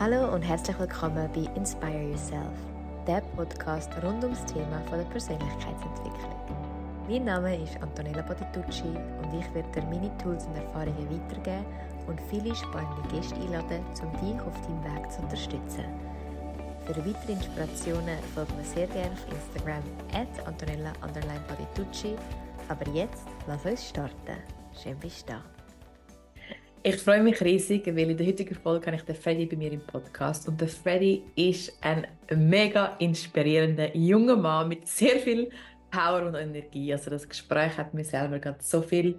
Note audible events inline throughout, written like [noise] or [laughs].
Hallo und herzlich willkommen bei Inspire Yourself, der Podcast rund ums Thema von der Persönlichkeitsentwicklung. Mein Name ist Antonella Bottitucci und ich werde dir meine Tools und Erfahrungen weitergeben und viele spannende Gäste einladen, um dich auf deinem Weg zu unterstützen. Für weitere Inspirationen folgt mir sehr gerne auf Instagram at Antonella Aber jetzt lass uns starten. Schön bist du da. Ich freue mich riesig, weil in der heutigen Folge habe ich den Freddy bei mir im Podcast. Und der Freddy ist ein mega inspirierender junger Mann mit sehr viel Power und Energie. Also das Gespräch hat mir selber ganz so viel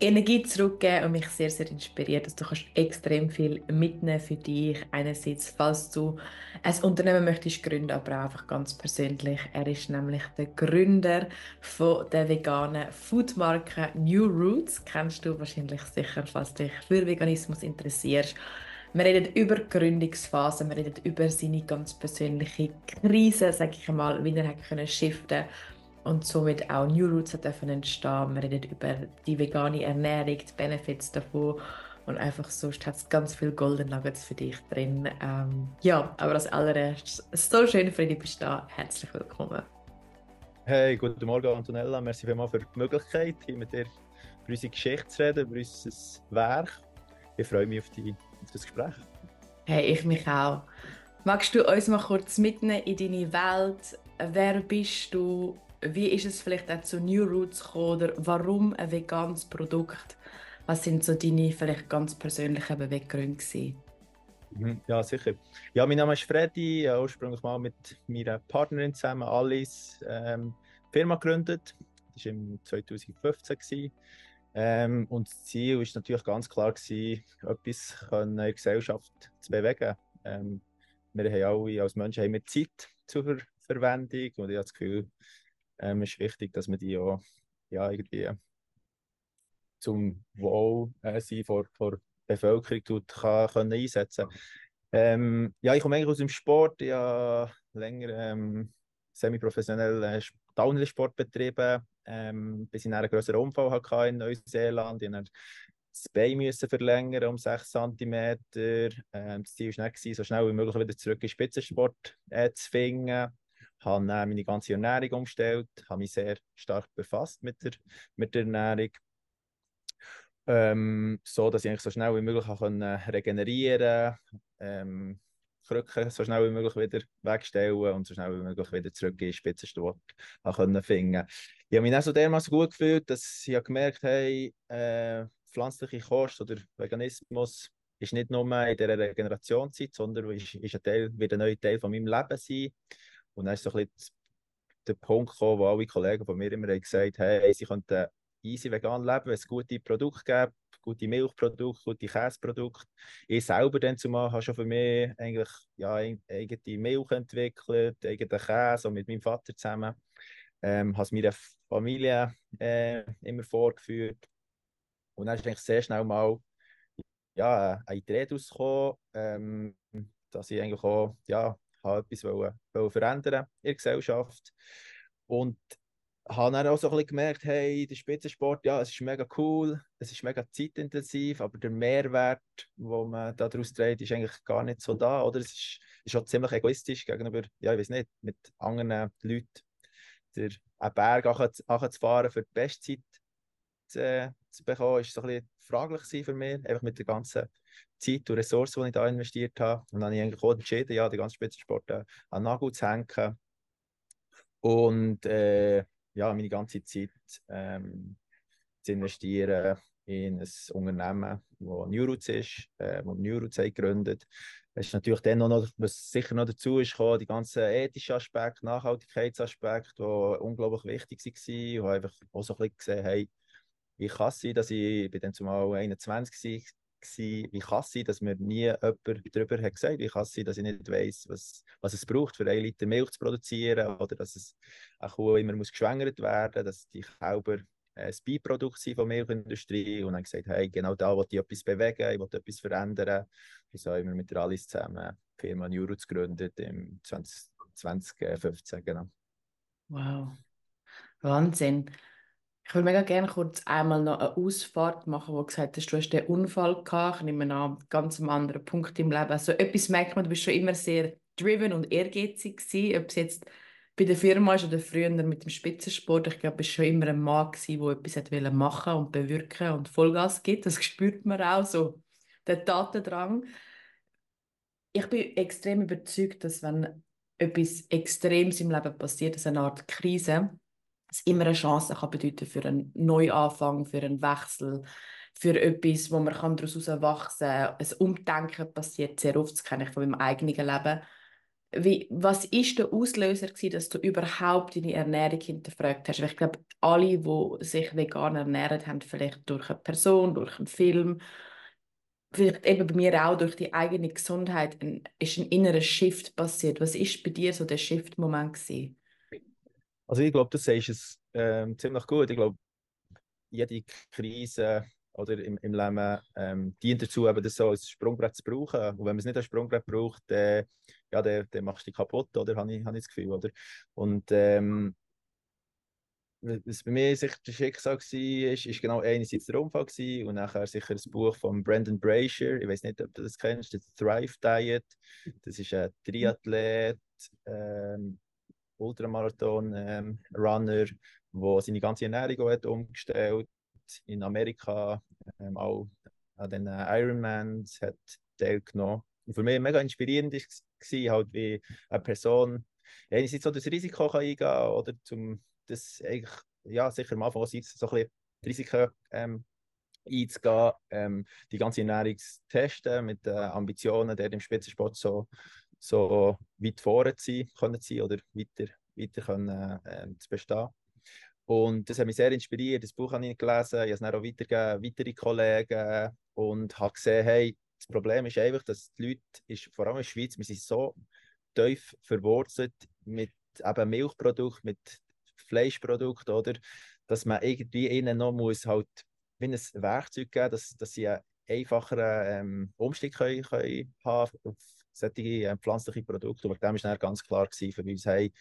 Energie zurückgegeben und mich sehr, sehr inspiriert. Also du kannst extrem viel mitnehmen für dich. Einerseits, falls du ein Unternehmen möchtest gründen, aber auch einfach ganz persönlich. Er ist nämlich der Gründer von der veganen Foodmarke New Roots. Kennst du wahrscheinlich sicher, falls dich für Veganismus interessierst. Wir reden über die Gründungsphase, wir reden über seine ganz persönliche Krise, sage ich einmal, wie er hat können shiften und somit auch New Roots dürfen entstehen. Wir reden über die vegane Ernährung, die Benefits davon und einfach sonst hat es ganz viel Golden Nuggets für dich drin. Ähm, ja, aber als allererstes, so schön, Freddy, bist du da. Herzlich willkommen. Hey, guten Morgen, Antonella. Merci vielmals für die Möglichkeit, hier mit dir über unsere Geschichte zu reden, über unser Werk. Ich freue mich auf, die, auf das Gespräch. Hey, ich mich auch. Magst du uns mal kurz mitnehmen in deine Welt? Wer bist du? Wie ist es vielleicht auch zu New Roots gekommen oder warum ein veganes Produkt? Was sind so deine vielleicht ganz persönlichen Beweggründe gewesen? Mhm, ja, sicher. Ja, mein Name ist Freddy, äh, ursprünglich mal mit meiner Partnerin zusammen, Alice, ähm, Firma gegründet. Das war im 2015. Ähm, und das Ziel war natürlich ganz klar, gewesen, etwas in der Gesellschaft zu bewegen. Ähm, wir haben alle als Menschen haben wir Zeit zur Verwendung und ich habe das Gefühl, ähm, ist wichtig, dass man die auch ja, irgendwie zum Wohlsein vor, vor Bevölkerung tut, kann, können einsetzen ähm, Ja, ich komme eigentlich aus dem Sport. Ich habe länger ähm, semi-professionell äh, Downhill-Sport betrieben, ähm, bis ich einen größeren Unfall hatte in Neuseeland. Ich musste das Bein verlängern um 6 cm. Ähm, das Ziel war nicht, so schnell wie möglich wieder zurück in den Spitzensport äh, zu finden habe meine ganze Ernährung umgestellt, habe mich sehr stark befasst mit der, mit der Ernährung. Ähm, so dass ich so schnell wie möglich können regenerieren ähm, Krücken so schnell wie möglich wieder wegstellen und so schnell wie möglich wieder zurück in den Spitzensport können finden. Ich habe mich dann so dermaßen gut gefühlt, dass ich gemerkt habe, äh, pflanzliche Kost oder Veganismus ist nicht nur in dieser Regenerationszeit, sondern ist, ist ein Teil, wird ein neuer Teil von meinem Leben sein. Und dann ist so ein bisschen der Punkt gekommen, wo alle Kollegen von mir immer gesagt haben, hey, sie könnten easy vegan leben, wenn es gute Produkte gibt, gute Milchprodukte, gute Käseprodukte. Ich selber dann zumal habe schon für mich eigentlich ja, eigene Milch entwickelt, eigenen Käse, mit meinem Vater zusammen. Ähm, habe es meiner Familie äh, immer vorgeführt. Und dann ist eigentlich sehr schnell mal ja, eine Idee rausgekommen, ähm, dass ich eigentlich auch ja, habe etwas wollen, wollen verändern in der Gesellschaft. Und habe dann auch so ein bisschen gemerkt, hey, der Spitzensport, ja, es ist mega cool, es ist mega zeitintensiv, aber der Mehrwert, den man daraus trägt, ist eigentlich gar nicht so da, oder? Es ist, ist auch ziemlich egoistisch gegenüber, ja, ich weiß nicht, mit anderen Leuten der, einen Berg fahren für die Bestzeit zu, äh, zu bekommen, ist so ein bisschen fraglich für mich, einfach mit der ganzen Zeit und Ressourcen, die ich da investiert habe. Und dann habe ich eigentlich auch entschieden, ja, die ganze Spitzensport äh, an Nagel zu hängen und äh, ja, meine ganze Zeit ähm, zu investieren in ein Unternehmen, das Neuroots ist, äh, das Neuroots gegründet es ist natürlich dann noch, was sicher noch dazu ist, gekommen, die ganzen ethischen Aspekte, Nachhaltigkeitsaspekte, die unglaublich wichtig waren und einfach auch so ein bisschen gesehen haben, wie kann es sein, dass ich, ich bin dann zumal 21 war, wie kann es sein, dass mir nie jemand darüber hat gesagt, wie kann es sein, dass ich nicht weiss, was, was es braucht, für einen Liter Milch zu produzieren oder dass es eine Kuh immer muss geschwängert werden muss, dass die Kälber ein Beiprodukt sind von der Milchindustrie und dann gesagt, hey, genau da will ich etwas bewegen, ich will etwas verändern. Und so haben wir mit der Alice zusammen die Firma Neuroots gegründet im 20, 2015, genau. Wow, Wahnsinn. Ich würde mega gerne kurz einmal noch eine Ausfahrt machen, wo du gesagt hast, du hast den Unfall gehabt. Ich nehme an, ganz einem anderen Punkt im Leben. Also etwas merkt man, du bist schon immer sehr driven und ehrgeizig gewesen, ob es jetzt bei der Firma ist oder früher mit dem Spitzensport. Ich glaube, du bist schon immer ein Mann gewesen, der etwas machen und bewirken und Vollgas gibt. Das [laughs] spürt man auch so, der Tatendrang. Ich bin extrem überzeugt, dass wenn etwas Extremes im Leben passiert, also eine Art Krise, es immer eine Chance kann bedeuten für einen Neuanfang, für einen Wechsel, für etwas, wo man daraus wachsen kann. Ein Umdenken passiert sehr oft, das kenne ich von meinem eigenen Leben. Wie, was ist der Auslöser gewesen, dass du überhaupt deine Ernährung hinterfragt hast? Weil ich glaube, alle, die sich vegan ernähren, haben vielleicht durch eine Person, durch einen Film, vielleicht eben bei mir auch durch die eigene Gesundheit, ein, ist ein innerer Shift passiert. Was ist bei dir so der Shift-Moment gewesen? Also ich glaube, du sagst es ähm, ziemlich gut. Ich glaube, jede Krise oder im, im Leben ähm, dient dazu, eben das so als Sprungbrett zu brauchen. Und wenn man es nicht als Sprungbrett braucht, dann, ja, dann, dann machst du dich kaputt, oder? Habe ich, hab ich das Gefühl, oder? Und ähm, was bei mir sicher das Schicksal war, ist, ist genau einerseits der Unfall und nachher sicher das Buch von Brandon Brasher. Ich weiß nicht, ob du das kennst, das Thrive Diet. Das ist ein Triathlet, ähm, Ultramarathon-Runner, ähm, der seine ganze Ernährung hat umgestellt in Amerika, ähm, auch an den Ironmans hat teilgenommen. Und für mich mega inspirierend war, halt wie eine Person einerseits so das Risiko kann eingehen kann oder zum das eigentlich, ja, sicher am Anfang so ein bisschen Risiken ähm, einzugehen, ähm, die ganze Ernährung zu testen, mit äh, Ambitionen, der im Spitzensport so so weit vorne zu können sein oder weiter, weiter können, äh, zu bestehen. Und das hat mich sehr inspiriert. Das Buch habe ich gelesen, ich habe es dann auch weitergegeben, weitere Kollegen und habe gesehen, hey, das Problem ist einfach, dass die Leute, vor allem in der Schweiz, wir sind so tief verwurzelt mit eben Milchprodukten, mit Fleischprodukten, oder? Dass man irgendwie ihnen noch muss halt wie ein Werkzeug geben, dass, dass sie einen einfacheren ähm, Umstieg können, können haben auf solche äh, pflanzliche Produkte. Und dem war ganz klar gewesen für uns, hey,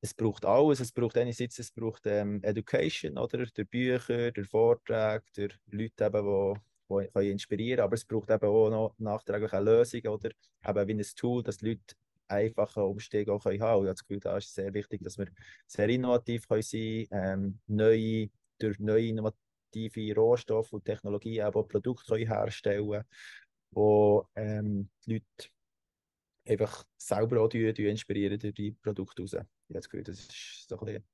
es braucht alles. Es braucht einerseits es braucht, ähm, Education, oder? Durch Bücher, durch Vorträge, durch Leute, eben, die, die inspirieren können. Aber es braucht eben auch noch eine Lösung, oder? Eben wie ein Tool, dass die Leute einfachen Umstieg auch können haben. Und ich habe das Gefühl, da ist es sehr wichtig, dass wir sehr innovativ können sein können, ähm, durch neue innovative Rohstoffe und Technologien auch Produkte können herstellen können, wo ähm, die Leute einfach selber auch die, die inspirieren durch die Produkte raus. Ich habe das Gefühl, das ist so ein bisschen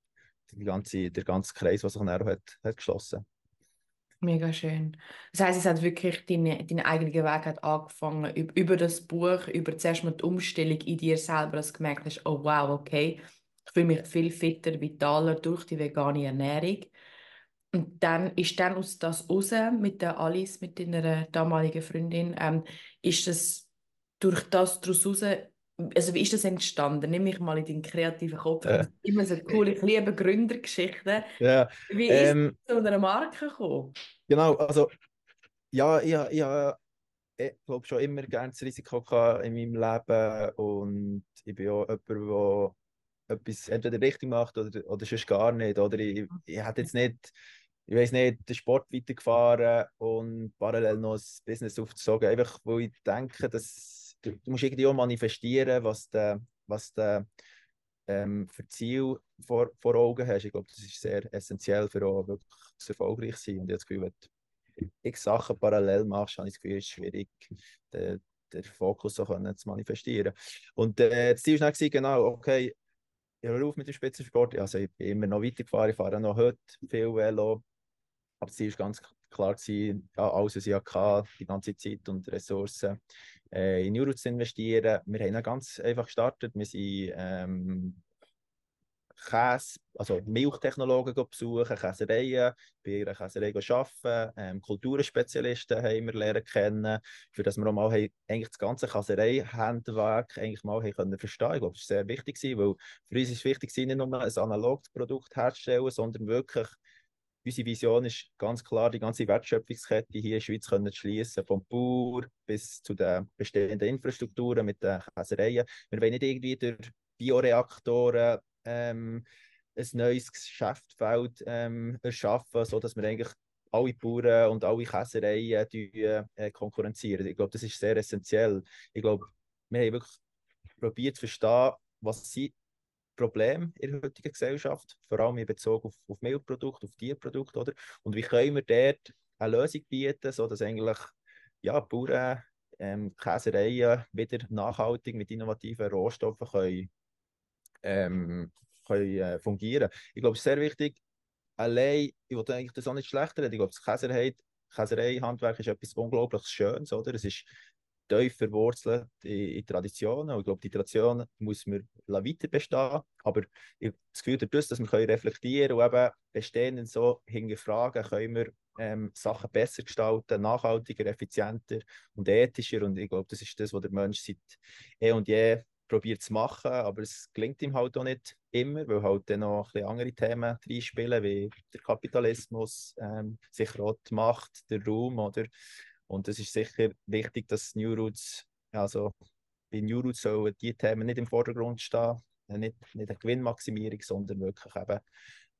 die ganze, der ganze Kreis, was sich dann hat, hat geschlossen. Mega schön. Das heißt, es hat wirklich deine, dein eigener Weg hat angefangen über das Buch, über zuerst mal die Umstellung in dir selber, dass du gemerkt hast, oh wow, okay, ich fühle mich viel fitter, vitaler durch die vegane Ernährung. Und dann ist dann aus das raus mit der Alice, mit deiner damaligen Freundin, ähm, ist das durch das daraus raus, also wie ist das entstanden? Nimm mich mal in deinen kreativen Kopf. Ja. immer so coole, ich liebe Gründergeschichten. Ja. Wie ist ähm, es zu einer Marke gekommen? Genau, also ja, ich, ich, ich glaube schon immer gerne das Risiko in meinem Leben und ich bin auch jemand, der etwas entweder richtig macht oder, oder sonst gar nicht. Oder ich, ich hätte jetzt nicht ich weiß nicht, den Sport weitergefahren und parallel noch ein Business aufgezogen. Einfach, wo ich denke, dass du, musst irgendwie auch manifestieren, was du was ähm, für Ziel vor, vor Augen hast. Ich glaube, das ist sehr essentiell für auch wirklich erfolgreich sein. Und das Gefühl, wenn du x Sachen parallel machst, habe ich das Gefühl, es ist schwierig, den, den Fokus so können zu manifestieren. Und äh, das Ziel war dann, genau, okay, ich höre auf mit dem Spitzensport. Also ich bin immer noch weitergefahren, ich fahre noch heute viel Velo. Aber Ziel war ganz klar, gewesen, ja, alles, was ich hatte, die ganze Zeit und Ressourcen, äh, in Euro zu investieren. Wir haben ganz einfach gestartet. Wir sind ähm, Käse, also Milchtechnologen besuchen, Käsereien, bei einer Käserei arbeiten, ähm, Kulturspezialisten haben wir lernen kennen, für das wir auch mal haben, eigentlich das ganze Käserei-Handwerk eigentlich mal haben können verstehen. Ich glaube, das war sehr wichtig, weil für uns ist es wichtig, nicht nur ein analoges Produkt herzustellen, sondern wirklich unsere Vision ist ganz klar, die ganze Wertschöpfungskette hier in der Schweiz können zu schließen, vom Bauer bis zu den bestehenden Infrastrukturen mit den Käsereien. Wir wollen nicht irgendwie durch Bioreaktoren ähm, ein neues Geschäftsfeld ähm, erschaffen, sodass wir eigentlich alle Bauern und alle Käsereien äh, konkurrenzieren. Ich glaube, das ist sehr essentiell. Ich glaube, wir haben wirklich probiert zu verstehen, was sind Probleme in der heutigen Gesellschaft, vor allem in Bezug auf, auf Milchprodukte, auf Tierprodukte, oder? Und wie können wir dort eine Lösung bieten, sodass eigentlich ja, Bauern, ähm, Käsereien wieder nachhaltig mit innovativen Rohstoffen können, ähm, können äh, fungieren. Ich glaube, es ist sehr wichtig, allein, ich wollte eigentlich das auch nicht schlechter reden, ich glaube, das Käserei, Käsereihandwerk ist etwas unglaublich Schönes, oder? Es ist tief verwurzelt in, in Traditionen. Und ich glaube, die Tradition muss man weiter bestehen. Aber ich habe das Gefühl, dadurch, dass wir reflektieren und eben bestehenden so hinterfragen, können wir ähm, Sachen besser gestalten, nachhaltiger, effizienter und ethischer. Und ich glaube, das ist das, was der Mensch seit eh und je probiert zu machen, aber es gelingt ihm halt auch nicht immer, weil halt dann noch ein andere Themen reinspielen, wie der Kapitalismus, ähm, sicher auch die Macht, der Raum, oder? Und es ist sicher wichtig, dass New Roots, also bei New Roots sollen die Themen nicht im Vordergrund stehen, nicht, nicht eine Gewinnmaximierung, sondern wirklich eben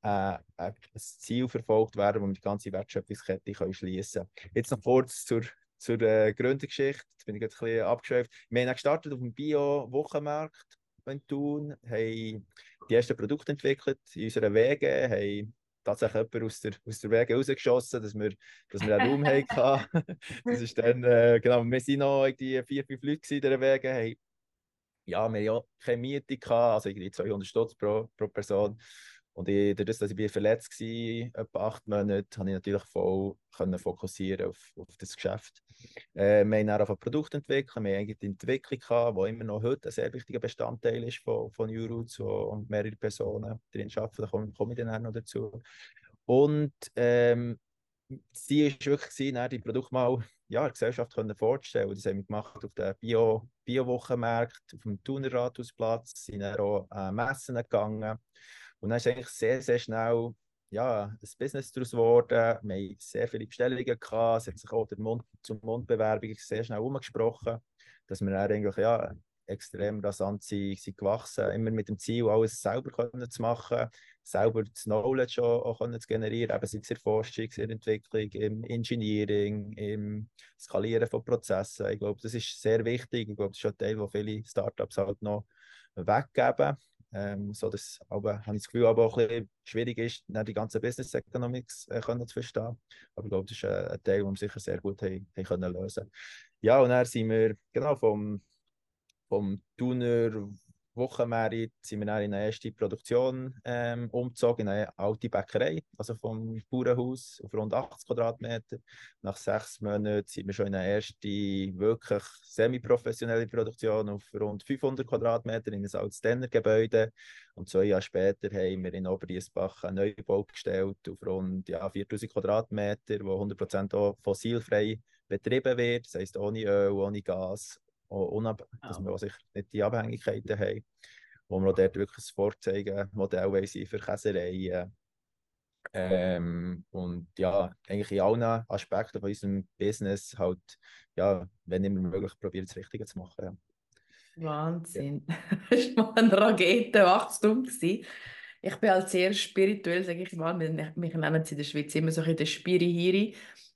äh, ein Ziel verfolgt werden, wo wir die ganze Wertschöpfungskette können schließen können. Jetzt noch kurz zur, zur äh, Gründergeschichte. Jetzt bin ich jetzt ein bisschen abgeschweift. Wir haben gestartet auf dem Bio-Wochenmarkt in Thun, haben die ersten Produkte entwickelt in unseren Wegen, haben tatsächlich jemand aus der, aus der Wege rausgeschossen, dass wir, dass wir einen Raum [laughs] hatten. das ist dann, äh, genau, wir waren noch irgendwie vier, fünf Leute in dieser Wege, haben ja, wir hatten ja keine Miete, gehabt, also irgendwie 200 Stutz pro, pro Person. Und ich, dadurch, dass ich verletzt war, etwa acht Monate, konnte ich natürlich voll können fokussieren auf, auf das Geschäft. Äh, wir haben dann auch Produkte entwickelt, wir haben eine Entwicklung gehabt, die immer noch heute ein sehr wichtiger Bestandteil ist von, von New Roots, wo mehrere Personen drin arbeiten, da komme, komme ich dann noch dazu. Und ähm, Ziel war wirklich, dann die Produkte mal ja, der Gesellschaft können vorzustellen. Das haben wir gemacht auf den Bio, Bio-Wochenmärkten, auf dem Thuner Rathausplatz, sind dann auch äh, Messen gegangen und dann ist eigentlich sehr, sehr schnell ja, ein Business daraus geworden. Wir haben sehr viele Bestellungen gehabt. Es hat sich auch der Mund zum Mundbewerbung sehr schnell umgesprochen, dass wir dann eigentlich ja, extrem rasant sind, sind gewachsen, immer mit dem Ziel, alles selber können zu machen, selber das Knowledge auch, auch können zu generieren, eben sei es in Forschung, in der Entwicklung, im Engineering, im Skalieren von Prozessen. Ich glaube, das ist sehr wichtig. Ich glaube, das ist ein Teil, wo viele Startups halt noch weggeben. Ähm, so dass, aber habe ich das Gefühl, aber auch ein bisschen schwierig ist, die ganze Business Economics äh, können zu verstehen. Aber ich glaube, das ist ein, ein Teil, den wir sicher sehr gut haben, haben können lösen. Ja, und dann sind wir genau vom, vom Tuner Wochenmerit sind wir dann in eine erste Produktion ähm, umgezogen, in eine alte Bäckerei, also vom Bauernhaus auf rund 80 Quadratmeter. Nach sechs Monaten sind wir schon in eine erste wirklich semi-professionelle Produktion auf rund 500 Quadratmeter in ein altes Denner-Gebäude. Und zwei Jahre später haben wir in Oberdiesbach einen Neubau gestellt auf rund ja, 4000 Quadratmeter, wo 100% auch fossilfrei betrieben wird, das heisst ohne Öl, ohne Gas Unab dass wir auch sicher nicht die Abhängigkeiten haben, wo wir auch dort wirklich ein Vorzeigemodell sind für Käsereien. Ähm, und ja, eigentlich in allen Aspekten von unserem Business halt, ja, wenn immer möglich, probieren das Richtige zu machen. Ja. Wahnsinn. Ja. [laughs] das war ein Raketenwachstum. Ich bin halt sehr spirituell, sage ich mal. Wir, wir nennen es in der Schweiz immer so ein bisschen der Spiri-Hiri.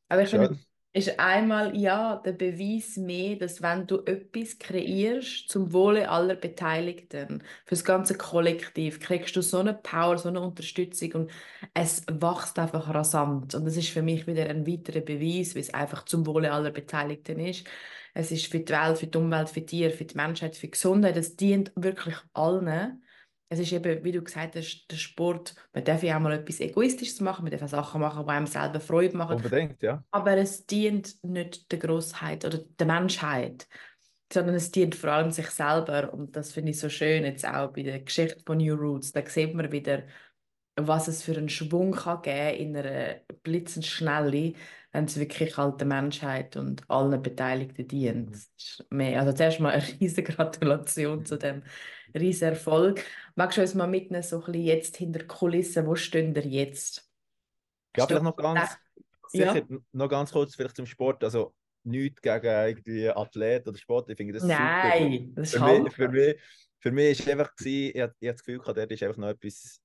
Aber ich finde ist einmal ja der Beweis mehr, dass wenn du etwas kreierst zum Wohle aller Beteiligten, für das ganze Kollektiv, kriegst du so eine Power, so eine Unterstützung und es wächst einfach rasant. Und das ist für mich wieder ein weiterer Beweis, wie es einfach zum Wohle aller Beteiligten ist. Es ist für die Welt, für die Umwelt, für Tiere, für die Menschheit, für die Gesundheit. Es dient wirklich allen es ist eben, wie du gesagt hast, der Sport, man darf ja auch mal etwas Egoistisches machen, man darf auch Sachen machen, die einem selber Freude machen. Unbedingt, ja. Aber es dient nicht der Großheit oder der Menschheit, sondern es dient vor allem sich selber. Und das finde ich so schön jetzt auch bei der Geschichte von New Roots. Da sieht man wieder, was es für einen Schwung kann geben in einer blitzend Schnelle, wenn es wirklich halt der Menschheit und allen Beteiligten dient. Mhm. Also zuerst mal eine [laughs] riesige Gratulation zu dem riesen Erfolg. Magst du uns mal mitnehmen, so ein bisschen jetzt hinter der Kulisse, wo stehen wir jetzt? Ja, vielleicht noch ganz, sicher, ja. noch ganz kurz vielleicht zum Sport. Also nichts gegen irgendwie Athlet oder Sport. Ich finde das Nein, super. das ist für mich, für mich, für mich ist einfach gewesen, ich, ich hatte das Gefühl, dort ist einfach noch etwas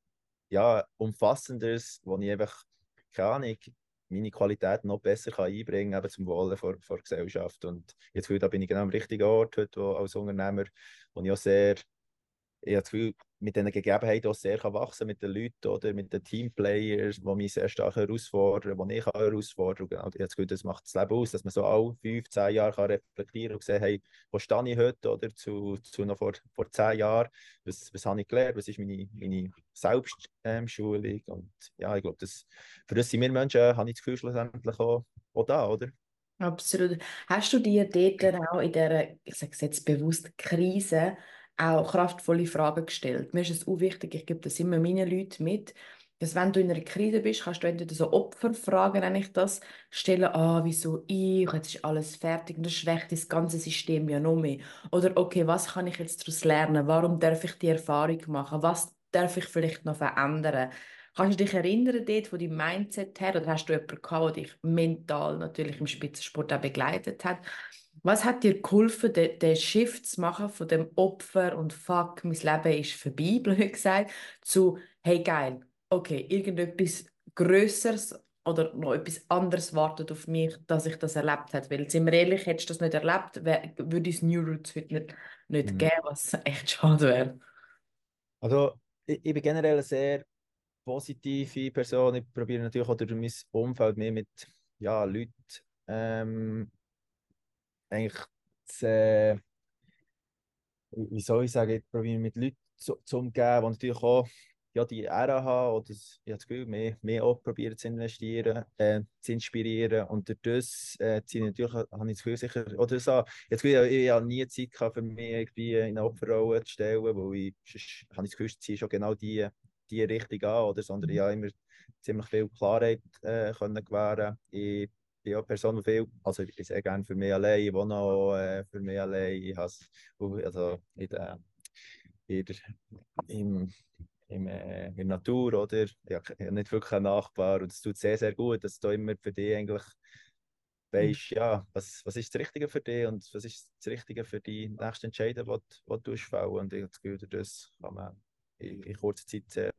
ja, Umfassendes, wo ich einfach, keine Ahnung, meine Qualität noch besser kann einbringen kann, zum Wohle vor, vor Gesellschaft. Und jetzt bin ich genau am richtigen Ort heute, als Unternehmer, wo ich auch sehr ich habe das Gefühl, mit diesen Gegebenheiten auch sehr kann wachsen mit den Leuten oder mit den Teamplayers, die mich sehr stark herausfordern, die ich herausfordern kann. Ich habe das Gefühl, das macht das Leben aus, dass man so alle fünf, zehn Jahre kann reflektieren und sehen, hey, wo stehe ich heute oder zu, zu noch vor, vor zehn Jahren, was, was habe ich gelernt, was ist meine, meine Selbstschulung ähm, und ja, ich glaube, das, für das sind wir Menschen, habe ich das Gefühl, schlussendlich auch, auch da, oder? Absolut. Hast du dir dort auch in dieser, ich sage es jetzt bewusst, Krise auch kraftvolle Fragen gestellt. Mir ist es auch wichtig, ich gebe das immer meinen Leuten mit, dass wenn du in einer Krise bist, kannst du entweder so Opferfragen, nenne ich das, stellen, ah, wieso ich, jetzt ist alles fertig das schwächt das ganze System ja noch mehr. Oder, okay, was kann ich jetzt daraus lernen? Warum darf ich die Erfahrung machen? Was darf ich vielleicht noch verändern? Kannst du dich erinnern, dort, wo dein Mindset her, oder hast du jemanden gehabt, der dich mental natürlich im Spitzensport auch begleitet hat, was hat dir geholfen, den, den Shift zu machen von dem Opfer und fuck, mein Leben ist vorbei, [laughs] blöd gesagt, zu hey geil, okay, irgendetwas Größeres oder noch etwas anderes wartet auf mich, dass ich das erlebt habe. Weil, sind wir ehrlich, hättest du das nicht erlebt, würde es New Roots heute nicht, nicht mhm. geben, was [laughs] echt schade wäre. Also, ich, ich bin generell eine sehr positive Person. Ich probiere natürlich auch durch mein Umfeld mehr mit ja, Leuten ähm, eigentlich zu, äh, wie soll ich sagen, ich probiere mit Leuten zu, zu umgehen, die natürlich auch ja, die haben oder das, ich habe das Gefühl, mehr, mehr auch probieren zu investieren, äh, zu inspirieren. Und durch das äh, ziehe natürlich, habe ich das Gefühl, sicher, oder so, jetzt ich, ich habe nie Zeit gehabt, für mich irgendwie in eine Opferrolle zu stellen, weil ich, sonst habe ich das Gefühl, ich ziehe schon genau die, die Richtung an, oder, sondern ich habe immer ziemlich viel Klarheit äh, können gewähren. Ich bin auch Person, die viel, also ich bin sehr gerne für mich allein, ich wohne auch äh, für mich allein, ich habe also in der, in der, im, im, äh, in Natur, oder? Ich habe nicht wirklich einen Nachbar und es tut sehr, sehr gut, dass du immer für dich eigentlich weißt, ja, was, was ist das Richtige für dich und was ist das Richtige für die nächsten Entscheidungen, die, du fällen und ich habe das Gefühl, das kann man in, in kurzer Zeit sehr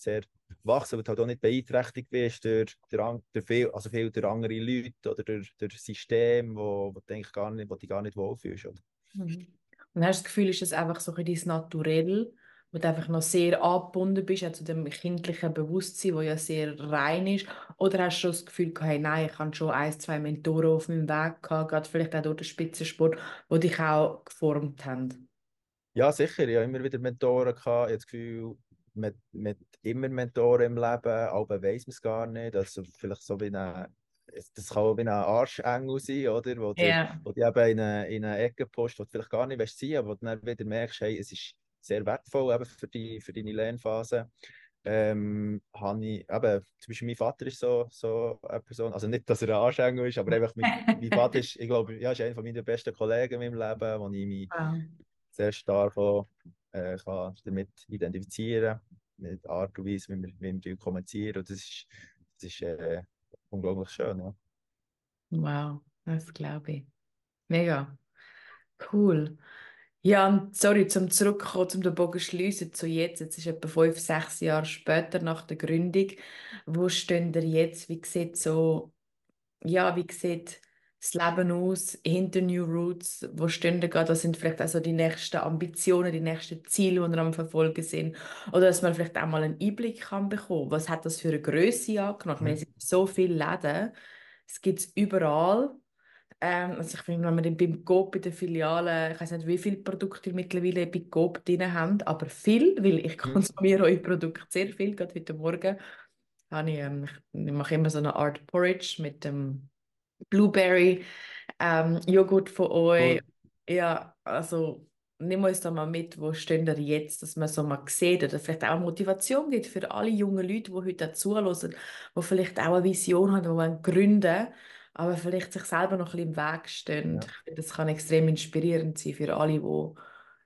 sehr wachsen, weil du halt auch nicht beeinträchtigt wirst durch, durch, durch, viel, also viel durch andere Leute oder durch, durch System, wo, wo, du gar nicht, wo dich gar nicht wohlfühlst. Oder? Mhm. Und hast du das Gefühl, ist das einfach so ein dein Naturell, wo du einfach noch sehr angebunden bist zu dem kindlichen Bewusstsein, das ja sehr rein ist? Oder hast du das Gefühl, hey, nein, ich habe schon ein, zwei Mentoren auf meinem Weg gehabt, gerade vielleicht auch durch den Spitzensport, die dich auch geformt haben? Ja, sicher. Ich habe immer wieder Mentoren gehabt. Ich habe das Gefühl, mit, mit immer Mentoren im Leben, aber weiß man es gar nicht. Also vielleicht so wie eine, das kann auch wie ein Arschengel sein, oder? Wo du, yeah. wo du eben in eine, in eine Ecke post, wo du vielleicht gar nicht willst sein, aber wo du dann wieder merkst, hey, es ist sehr wertvoll eben für, die, für deine Lernphase. Ähm, habe ich, eben, zum Beispiel mein Vater ist so, so eine Person, also nicht, dass er ein Arschengel ist, aber einfach mein, mein Vater ist, [laughs] ich glaube, ja, ist einer meiner besten Kollegen in meinem Leben, wo ich mich wow. sehr stark auch äh, kann damit identifizieren mit der Art und Weise, wie wir, wie wir kommunizieren. Und das ist, das ist äh, unglaublich schön. Ja. Wow, das glaube ich. Mega. Cool. Ja, sorry, zum Zurückkommen, zum den Bogen schließen zu jetzt. Jetzt ist etwa fünf, sechs Jahre später nach der Gründung. Wo stehen ihr jetzt? Wie sieht so, ja, wie sieht das Leben aus hinter New Roots? Wo stehen da gerade? Was sind vielleicht also die nächsten Ambitionen, die nächsten Ziele, die wir am Verfolgen sind? Oder dass man vielleicht auch mal einen Einblick kann bekommen Was hat das für eine Größe angenommen? Mhm. Es gibt so viele Läden, es gibt es überall. Ähm, also ich finde, wenn wir beim Coop in der Filiale, ich weiß nicht, wie viele Produkte mittlerweile bei Coop drin haben, aber viel, weil ich mhm. konsumiere euer Produkt sehr viel, gerade heute Morgen. Habe ich, ähm, ich mache immer so eine Art Porridge mit dem Blueberry, ähm, Joghurt von euch. Cool. Ja, also nimm uns da mal mit, wo stehen wir jetzt, dass man so mal sieht oder vielleicht auch Motivation gibt für alle jungen Leute, die heute zuhören, die vielleicht auch eine Vision haben, die wollen gründen, aber vielleicht sich selber noch ein bisschen im Weg stehen. Ja. Das kann extrem inspirierend sein für alle, die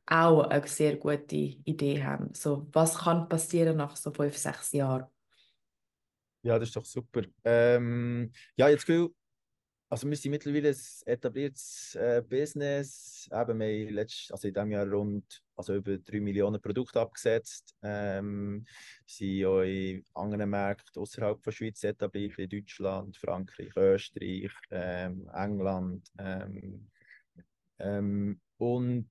auch eine sehr gute Idee haben. So, was kann passieren nach so fünf, sechs Jahren? Ja, das ist doch super. Ähm, ja, jetzt Gefühl, also wir sind mittlerweile ein etabliertes äh, Business. Eben, wir haben letzt, also in diesem Jahr rund also über 3 Millionen Produkte abgesetzt. Ähm, sind auch in anderen Märkten außerhalb der Schweiz etabliert, wie Deutschland, Frankreich, Österreich, ähm, England. Ähm, ähm, und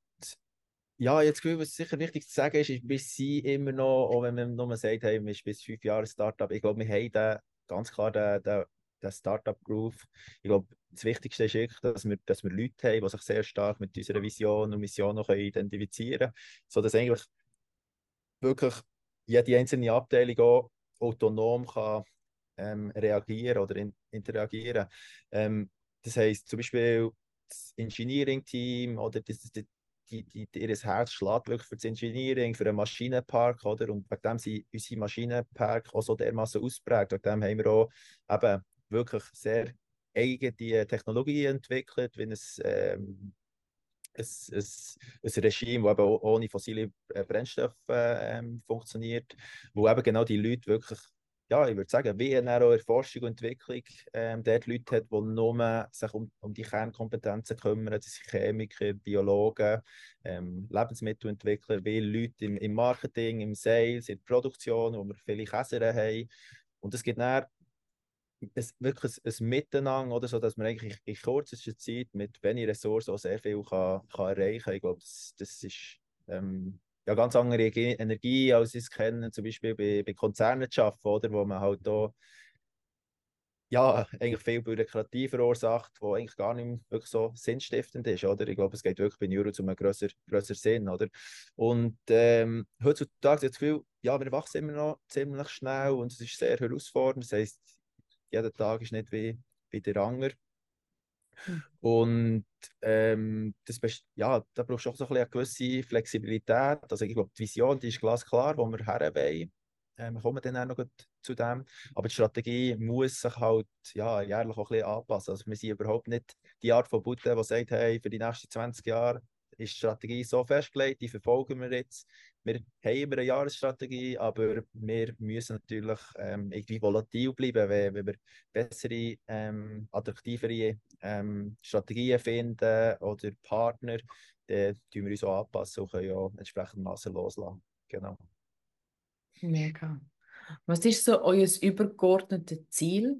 ja, jetzt was sicher wichtig zu sagen ist, ist, wir sind immer noch, auch wenn man nur sagt, hey, wir sind bis fünf Jahre Startup, ich glaube, wir haben den, ganz klar den, den der Startup-Groove. Ich glaube, das Wichtigste ist wirklich, dass wir, dass wir Leute haben, die sich sehr stark mit unserer Vision und Mission noch identifizieren können, sodass eigentlich wirklich jede einzelne Abteilung auch autonom kann, ähm, reagieren oder in, interagieren. Ähm, das heisst zum Beispiel das Engineering-Team oder das, das, die, die, ihr Herz schlägt wirklich für das Engineering, für den Maschinenpark, oder? Und wegen dem sind unsere Maschinenpark auch so dermaßen ausprägt. Wegen dem haben wir auch eben wirklich sehr eigene Technologie entwickelt, wie ein, ähm, ein, ein, ein Regime, das ohne fossile äh, Brennstoffe ähm, funktioniert, wo eben genau die Leute wirklich, ja, ich würde sagen, wie in der Forschung und Entwicklung ähm, dort Leute hat, die nur sich um, um die Kernkompetenzen kümmern, das sind Chemiker, Biologen, ähm, Lebensmittelentwickler, wie Leute im, im Marketing, im Sales, in der Produktion, wo wir viele Käser haben. Und es gibt dann ein, wirklich ein, ein Miteinander, oder so, dass man eigentlich in kürzester Zeit mit wenigen Ressourcen auch sehr viel kann, kann erreichen kann. Ich glaube, das, das ist ähm, ja ganz andere Energie, als ich es kenne, zum Beispiel bei, bei Konzernen zu arbeiten, oder, wo man halt da ja, eigentlich viel Bürokratie verursacht, die eigentlich gar nicht wirklich so sinnstiftend ist, oder? Ich glaube, es geht wirklich bei Neuro zu einem größeren grösser Sinn, oder? Und ähm, heutzutage habe ich das Gefühl, ja, wir wachsen immer noch ziemlich schnell und es ist sehr herausfordernd. Das heisst, jeder Tag ist nicht wie, wie der andere. Mhm. Und ähm, das ja, da brauchst du auch so ein eine gewisse Flexibilität. Also ich glaube, die Vision die ist glasklar, wo wir her wollen. Ähm, wir kommen dann auch noch zu dem. Aber die Strategie muss sich halt ja, jährlich auch ein bisschen anpassen. Also wir sind überhaupt nicht die Art von Bude, die sagt, hey, für die nächsten 20 Jahre ist die Strategie so festgelegt, die verfolgen wir jetzt. Wir haben immer eine Jahresstrategie, aber wir müssen natürlich ähm, irgendwie volatil bleiben, wenn, wenn wir bessere, ähm, attraktivere ähm, Strategien finden oder Partner, dann tun wir uns auch anpassen und können ja entsprechend Massen loslassen. Genau. Mega. Was ist so euer übergeordnetes Ziel?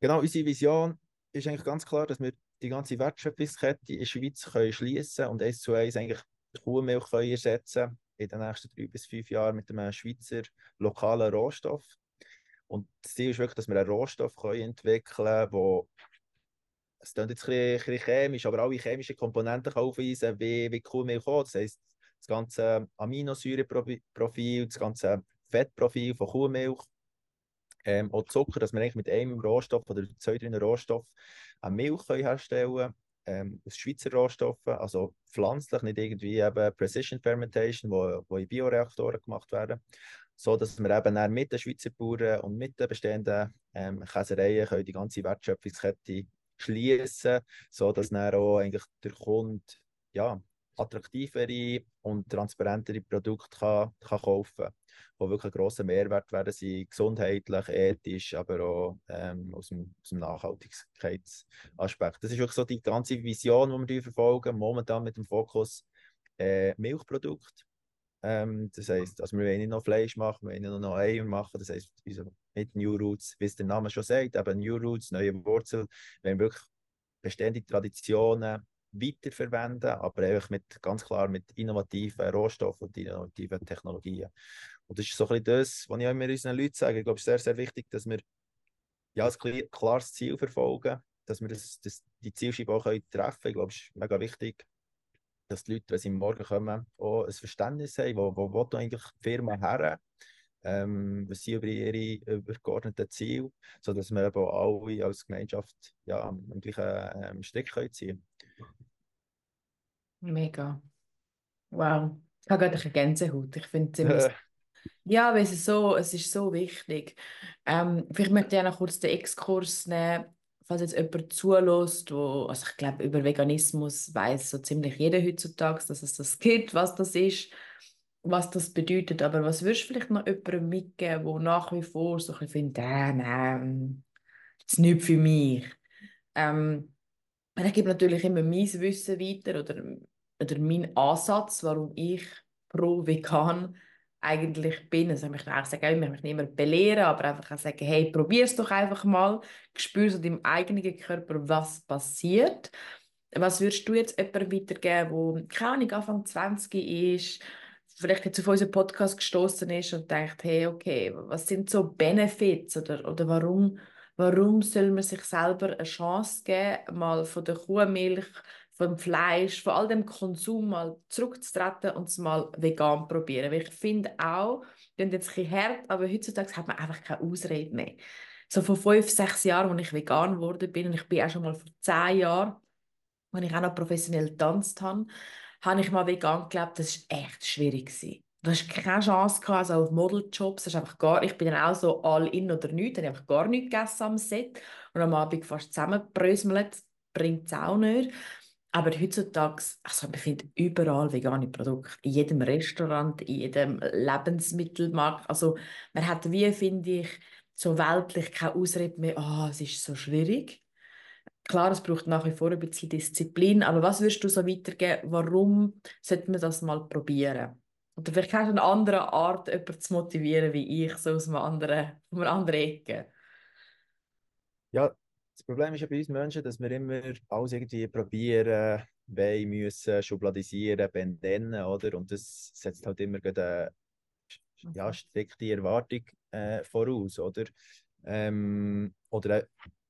Genau, unsere Vision ist eigentlich ganz klar, dass wir die ganze Wertschöpfungskette in der Schweiz können schließen und eins zu eins eigentlich die Kuhmilch können ersetzen in den nächsten drei bis fünf Jahren mit einem Schweizer lokalen Rohstoff. Und das Ziel ist wirklich, dass wir einen Rohstoff können entwickeln können, es klingt jetzt ein bisschen chemisch, aber alle chemischen Komponenten kann aufweisen, wie, wie Kuhmilch auch. Das heisst, das ganze Aminosäureprofil, das ganze Fettprofil von Kuhmilch, ähm, auch Zucker, dass wir eigentlich mit einem Rohstoff oder zwei, drei Rohstoffen eine Milch können herstellen können, ähm, aus Schweizer Rohstoffen, also pflanzlich, nicht irgendwie eben Precision Fermentation, wo, wo in Bioreaktoren gemacht werden, so dass wir eben dann mit den Schweizer Bauern und mit den bestehenden ähm, Käsereien können die ganze Wertschöpfungskette schließen, so dass dann auch eigentlich der Kunde ja, attraktivere und transparentere Produkte kann, kann kaufen kann, die wirklich einen grossen Mehrwert werden sie gesundheitlich, ethisch, aber auch ähm, aus, dem, aus dem Nachhaltigkeitsaspekt. Das ist wirklich so die ganze Vision, die wir verfolgen, momentan mit dem Fokus äh, Milchprodukt. Ähm, das heisst, also wir wollen nicht noch Fleisch machen, wir wollen nicht noch Eier machen, das heisst, mit New Roots, wie es der Name schon sagt, eben New Roots, neue Wurzeln, wir wollen wirklich bestehende Traditionen weiterverwenden, aber einfach mit, ganz klar mit innovativen Rohstoffen und innovativen Technologien. Und das ist so ein bisschen das, was ich immer unseren Leuten sage. Ich glaube, es ist sehr, sehr wichtig, dass wir ja, ein klares Ziel verfolgen, dass wir das, das, die Zielscheibe auch treffen können. Ich glaube, es ist mega wichtig, dass die Leute, wenn sie morgen kommen, auch ein Verständnis haben, wo, wo, wo eigentlich die Firma her ähm, was sind über ihre übergeordneten Ziele, sodass wir eben alle als Gemeinschaft ja, am gleichen ähm, Strick können Mega. Wow. Ich habe gerade eine Gänsehaut. Ich finde ziemlich. ja, weil es, so, es ist so wichtig. Ähm, vielleicht möchte ich auch noch kurz den Exkurs nehmen, falls jetzt jemand zulässt, wo, also ich glaube, über Veganismus weiß so ziemlich jeder heutzutage, dass es das gibt, was das ist was das bedeutet. Aber was würdest du vielleicht noch jemandem mitgeben, der nach wie vor so ein bisschen findet, äh, nein, das ist nicht für mich. Ähm, ich gebe natürlich immer mein Wissen weiter oder, oder meinen Ansatz, warum ich pro vegan eigentlich bin. Also ich möchte auch sagen, ich möchte mich nicht immer belehren, aber einfach auch sagen, hey, probier es doch einfach mal, spür so deinem eigenen Körper, was passiert. Was würdest du jetzt jemandem weitergeben, der, keine Ahnung, Anfang 20 ist, vielleicht jetzt auf unseren Podcast gestoßen ist und denkt, hey, okay, was sind so Benefits oder, oder warum, warum soll man sich selber eine Chance geben, mal von der Kuhmilch vom Fleisch, von all dem Konsum mal zurückzutreten und es mal vegan probieren. Weil ich finde auch, ist jetzt ein bisschen hart, aber heutzutage hat man einfach keine Ausrede mehr. So vor fünf, sechs Jahren, als ich vegan geworden bin, und ich bin auch schon mal vor zehn Jahren, als ich auch noch professionell getanzt habe, habe ich mal vegan gelebt. Das war echt schwierig. Du hast keine Chance gehabt, also auf Modeljobs. Einfach gar, ich bin dann auch so all in oder nichts. Dann habe ich gar nichts gegessen am Set und am Abend fast zusammengebröselt. Bringt es auch nicht. Aber heutzutage, also man findet überall vegane Produkte. In jedem Restaurant, in jedem Lebensmittelmarkt. Also man hat wie, finde ich, so weltlich keine Ausrede mehr, oh, es ist so schwierig. Klar, es braucht nach wie vor ein bisschen Disziplin, aber was würdest du so weitergeben, warum sollte man das mal probieren? Oder vielleicht hast du eine andere Art, jemanden zu motivieren wie ich, so aus einer anderen, von einer anderen Ecke. Ja, das Problem ist ja bei uns Menschen, dass wir immer alles irgendwie probieren, wollen, müssen, schubladisieren, benennen, oder? Und das setzt halt immer eine ja, strikte Erwartung äh, voraus, oder? Ähm, oder äh,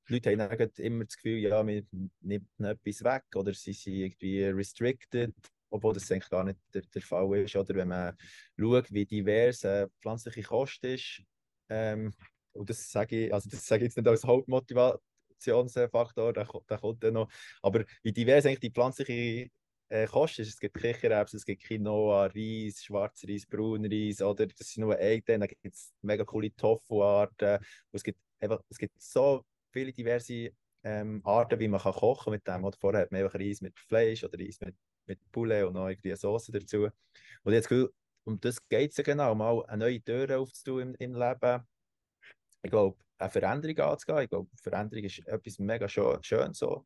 die Leute haben immer das Gefühl, ja, wir nehmen etwas weg oder sie sind irgendwie restricted, obwohl das eigentlich gar nicht der, der Fall ist. Oder wenn man schaut, wie divers äh, pflanzliche Kost ist, ähm, und das sage ich, also das sage ich jetzt nicht als Hauptmotivation, Produktionsfaktor, der, kommt dann noch. Aber wie divers eigentlich die pflanzliche äh, Kost ist, es gibt Kichererbsen, es gibt Quinoa, Reis, Schwarzreis, Braunreis, oder das sind nur ein dann gibt es mega coole Tofu-Arten. Es gibt, einfach, es gibt so viele diverse ähm, Arten, wie man kann kochen mit dem. Oder vorher hat man einfach Reis mit Fleisch oder Reis mit, mit Poulet und noch irgendwie Sauce dazu. Und jetzt Gefühl, um das geht es ja genau, mal eine neue Tür aufzutun im, im Leben. Ich glaube, eine Veränderung anzugehen. Ich glaube, Veränderung ist etwas mega schön, schön so,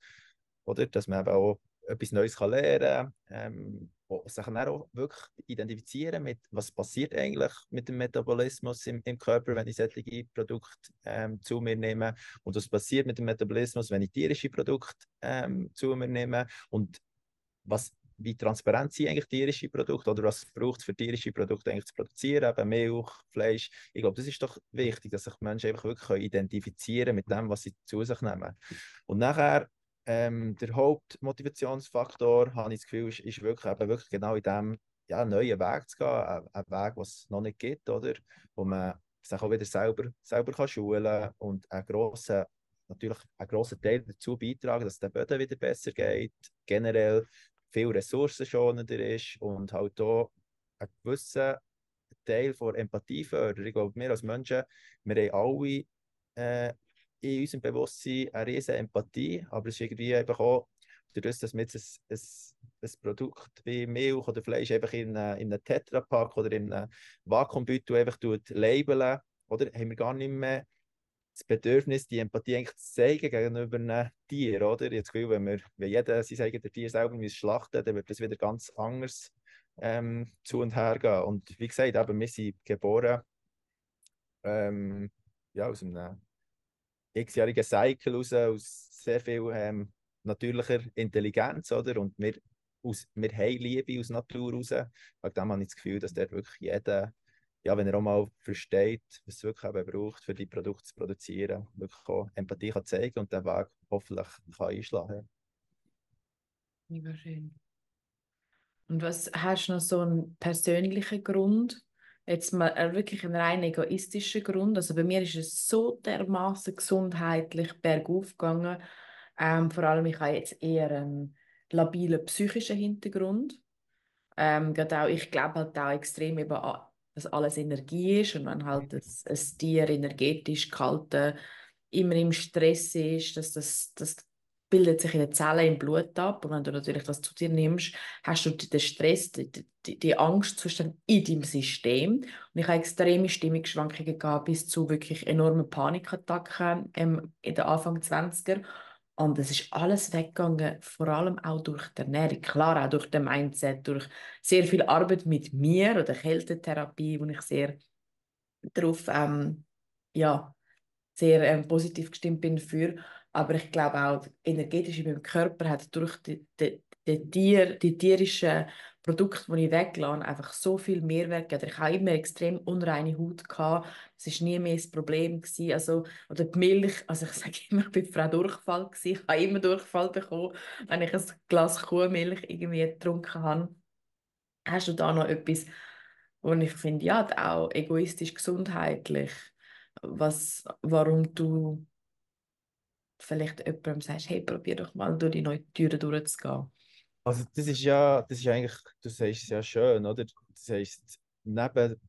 oder? Dass man eben auch etwas Neues kann lernen kann, ähm, sich dann auch wirklich identifizieren mit, was passiert eigentlich mit dem Metabolismus im, im Körper, wenn ich solche Produkte ähm, zu mir nehme und was passiert mit dem Metabolismus, wenn ich tierische Produkte ähm, zu mir nehme und was wie transparent sind eigentlich tierische Produkte oder was braucht es für tierische Produkte eigentlich zu produzieren, eben Milch, Fleisch. Ich glaube, das ist doch wichtig, dass sich Menschen einfach wirklich identifizieren mit dem, was sie zu sich nehmen. Und nachher ähm, der Hauptmotivationsfaktor, habe ich das Gefühl, ist, ist wirklich, eben wirklich genau in diesem ja, neuen Weg zu gehen, ein, ein Weg, den es noch nicht gibt, oder? wo man sich auch wieder selber, selber kann schulen kann und einen grossen natürlich einen grossen Teil dazu beitragen, dass es den Böden wieder besser geht, generell viel ressourcenschonender ist und halt auch einen gewissen Teil von Empathie fördert. Ich glaube, wir als Menschen, wir haben alle äh, in unserem Bewusstsein eine riesige Empathie, aber es ist irgendwie einfach auch dadurch, dass man jetzt ein, ein, ein Produkt wie Milch oder Fleisch einfach in, in einem Tetrapack oder in einem Vakuumbeutel einfach labeln, oder, haben wir gar nicht mehr das Bedürfnis, die Empathie eigentlich zu zeigen gegenüber einem Tier, oder? Jetzt Gefühl, wenn wir, wenn jeder sein eigenes Tier selber schlachten, dann wird das wieder ganz anders ähm, zu und her gehen. Und wie gesagt, eben, wir sind geboren ähm, ja, aus einem x-jährigen Cycle raus, aus sehr viel ähm, natürlicher Intelligenz, oder? Und wir, aus, wir haben Liebe aus Natur raus. Wegen dem habe ich das Gefühl, dass dort wirklich jeder ja, wenn er auch mal versteht, was es wirklich eben braucht, für die Produkte zu produzieren, wirklich auch Empathie kann zeigen und den Weg hoffentlich kann einschlagen kann. schön. Und was hast du noch so einen persönlichen Grund? Jetzt mal äh, wirklich einen rein egoistischen Grund. Also bei mir ist es so dermaßen gesundheitlich bergauf gegangen. Ähm, vor allem, ich habe jetzt eher einen labilen psychischen Hintergrund. Ähm, auch, ich glaube halt auch extrem eben an dass alles Energie ist und wenn halt ein, ein Tier energetisch gehalten immer im Stress ist, dass das, das bildet sich in den Zellen im Blut ab. Und wenn du natürlich das zu dir nimmst, hast du den Stress, die, die, die Angstzustand in deinem System. Und ich habe extreme Stimmungsschwankungen gehabt bis zu wirklich enormen Panikattacken ähm, in den Anfang 20er Und es ist alles weggegangen, vor allem auch durch die Ernährung. Klar, auch durch den Mindset, durch sehr viel Arbeit mit mir oder Kältetherapie, wo ich sehr darauf ähm, ja, sehr ähm, positiv gestimmt bin für. Aber ich glaube auch, energetisch in meinem Körper hat durch die, die, die, Tier, die tierischen Produkte, die ich weglasse, einfach so viel Mehrwert gegeben. Ich hatte immer extrem unreine Haut. Das war nie mehr das Problem. Also, oder die Milch, also ich [laughs] sage immer, ich war Frau Durchfall. Gewesen. Ich habe immer Durchfall bekommen, wenn ich ein Glas Kuhmilch irgendwie getrunken habe. Hast du da noch etwas, wo ich finde, ja, auch egoistisch gesundheitlich, was, warum du vielleicht jemandem sagst, hey, probier doch mal durch die neuen Türen durchzugehen? Also das ist ja, das ist eigentlich, du sagst es ja schön, oder? Das heißt, neben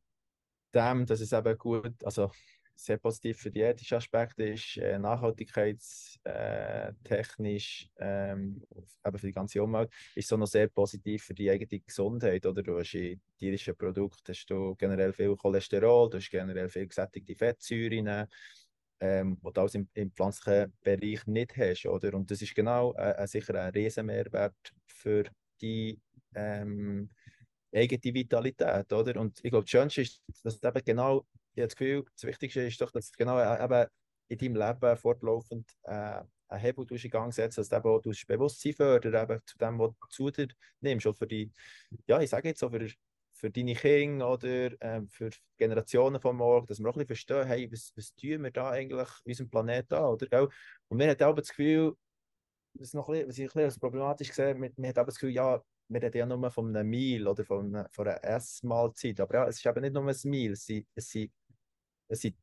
dem, dass es eben gut, also sehr positiv für die ethischen Aspekte ist, äh, nachhaltigkeitstechnisch, äh, ähm, eben für die ganze Umwelt, ist es auch noch sehr positiv für die eigene Gesundheit, oder? Du hast in tierischen Produkten hast du generell viel Cholesterol, du hast generell viel gesättigte Fettsäuren, ähm, was du alles im, im, pflanzlichen Bereich nicht hast. Oder? Und das ist genau äh, äh sicher ein Riesenmehrwert für die ähm, eigene Vitalität. Oder? Und ich glaube, das Schönste ist, dass eben genau, ich habe das Gefühl, das Wichtigste ist doch, dass genau äh, eben in deinem Leben fortlaufend äh, einen Hebel in Gang setzt, dass du eben auch Bewusstsein fördern, eben zu dem, was du zu dir nimmst. Auch für die, ja, ich sage jetzt so, für für deine Kinder oder ähm, für Generationen von morgen, dass wir auch ein bisschen verstehen, hey, was, was tun wir da eigentlich unserem Planeten an, oder? Gell? Und wir haben auch das Gefühl, was, noch ein bisschen, was ich ein bisschen problematisch sehe, wir, wir haben auch das Gefühl, ja, wir reden ja nur von einem Meal oder von einer, von einer Essmahlzeit, aber ja, es ist eben nicht nur ein Meal, es sind, es sind, es sind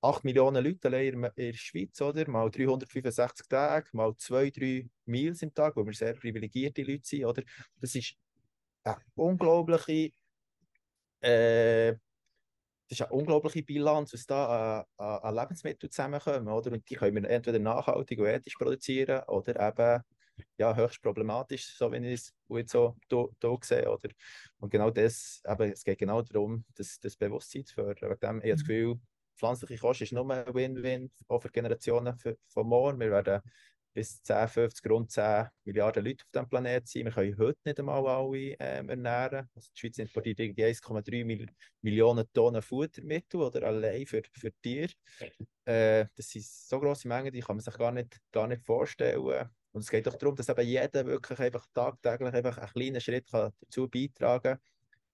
8 Millionen Leute in der Schweiz, oder? Mal 365 Tage, mal 2, 3 Meals im Tag, wo wir sehr privilegierte Leute sind, oder? Das ist eine unglaubliche, äh, das ist eine unglaubliche Bilanz, was da an, an Lebensmitteln zusammenkommen, oder? Und die können wir entweder nachhaltig und ethisch produzieren oder eben ja, höchst problematisch, so wie ich es jetzt so hier sehe, oder? Und genau das, eben, es geht genau darum, das, das Bewusstsein zu fördern. Wegen dem, ich habe das mhm. Gefühl, pflanzliche Kost ist nur ein Win-Win auch für Generationen von morgen. Wir werden bis 10, 50, rund 10 Milliarden Leute auf diesem Planeten sind. Wir können heute nicht einmal alle ähm, ernähren. Also die Schweiz importiert 1,3 Mil Millionen Tonnen Futtermittel oder allein für, für Tiere. Äh, das sind so grosse Mengen, die kann man sich gar nicht, gar nicht vorstellen. Und es geht doch darum, dass eben jeder wirklich einfach tagtäglich einfach einen kleinen Schritt kann dazu beitragen kann,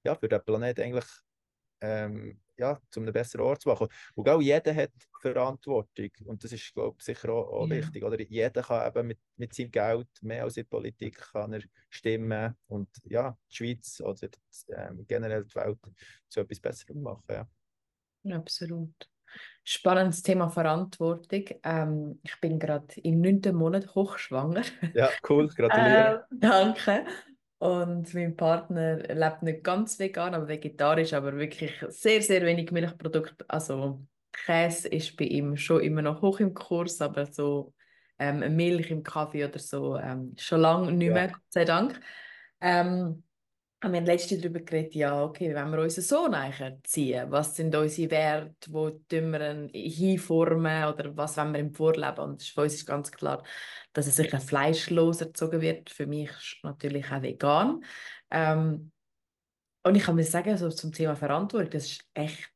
ja, für den Planeten eigentlich ähm, ja, zu einem besseren Ort zu machen. Und auch jeder hat Verantwortung und das ist, glaube ich, sicher auch, auch ja. wichtig. Oder jeder kann eben mit, mit seinem Geld mehr als in der Politik kann er stimmen und ja, die Schweiz oder ähm, generell die Welt zu etwas Besserem machen. Ja. Absolut. Spannendes Thema Verantwortung. Ähm, ich bin gerade im neunten Monat hochschwanger. Ja, cool, [laughs] gratuliere. äh, danke. Und mein Partner lebt nicht ganz vegan, aber vegetarisch, aber wirklich sehr, sehr wenig Milchprodukte. Also Käse ist bei ihm schon immer noch hoch im Kurs, aber so ähm, Milch im Kaffee oder so ähm, schon lange nicht mehr, ja. Gott sei Dank. Ähm, wir haben letztens darüber geredet, ja, okay, wenn wir unseren Sohn ziehen, was sind unsere Werte, wo wir ihn hinformen oder was wollen wir ihm vorleben? Und für uns ist ganz klar, dass er sicher fleischlos erzogen wird. Für mich ist natürlich auch vegan. Ähm, und ich kann mir sagen, so zum Thema Verantwortung, das ist echt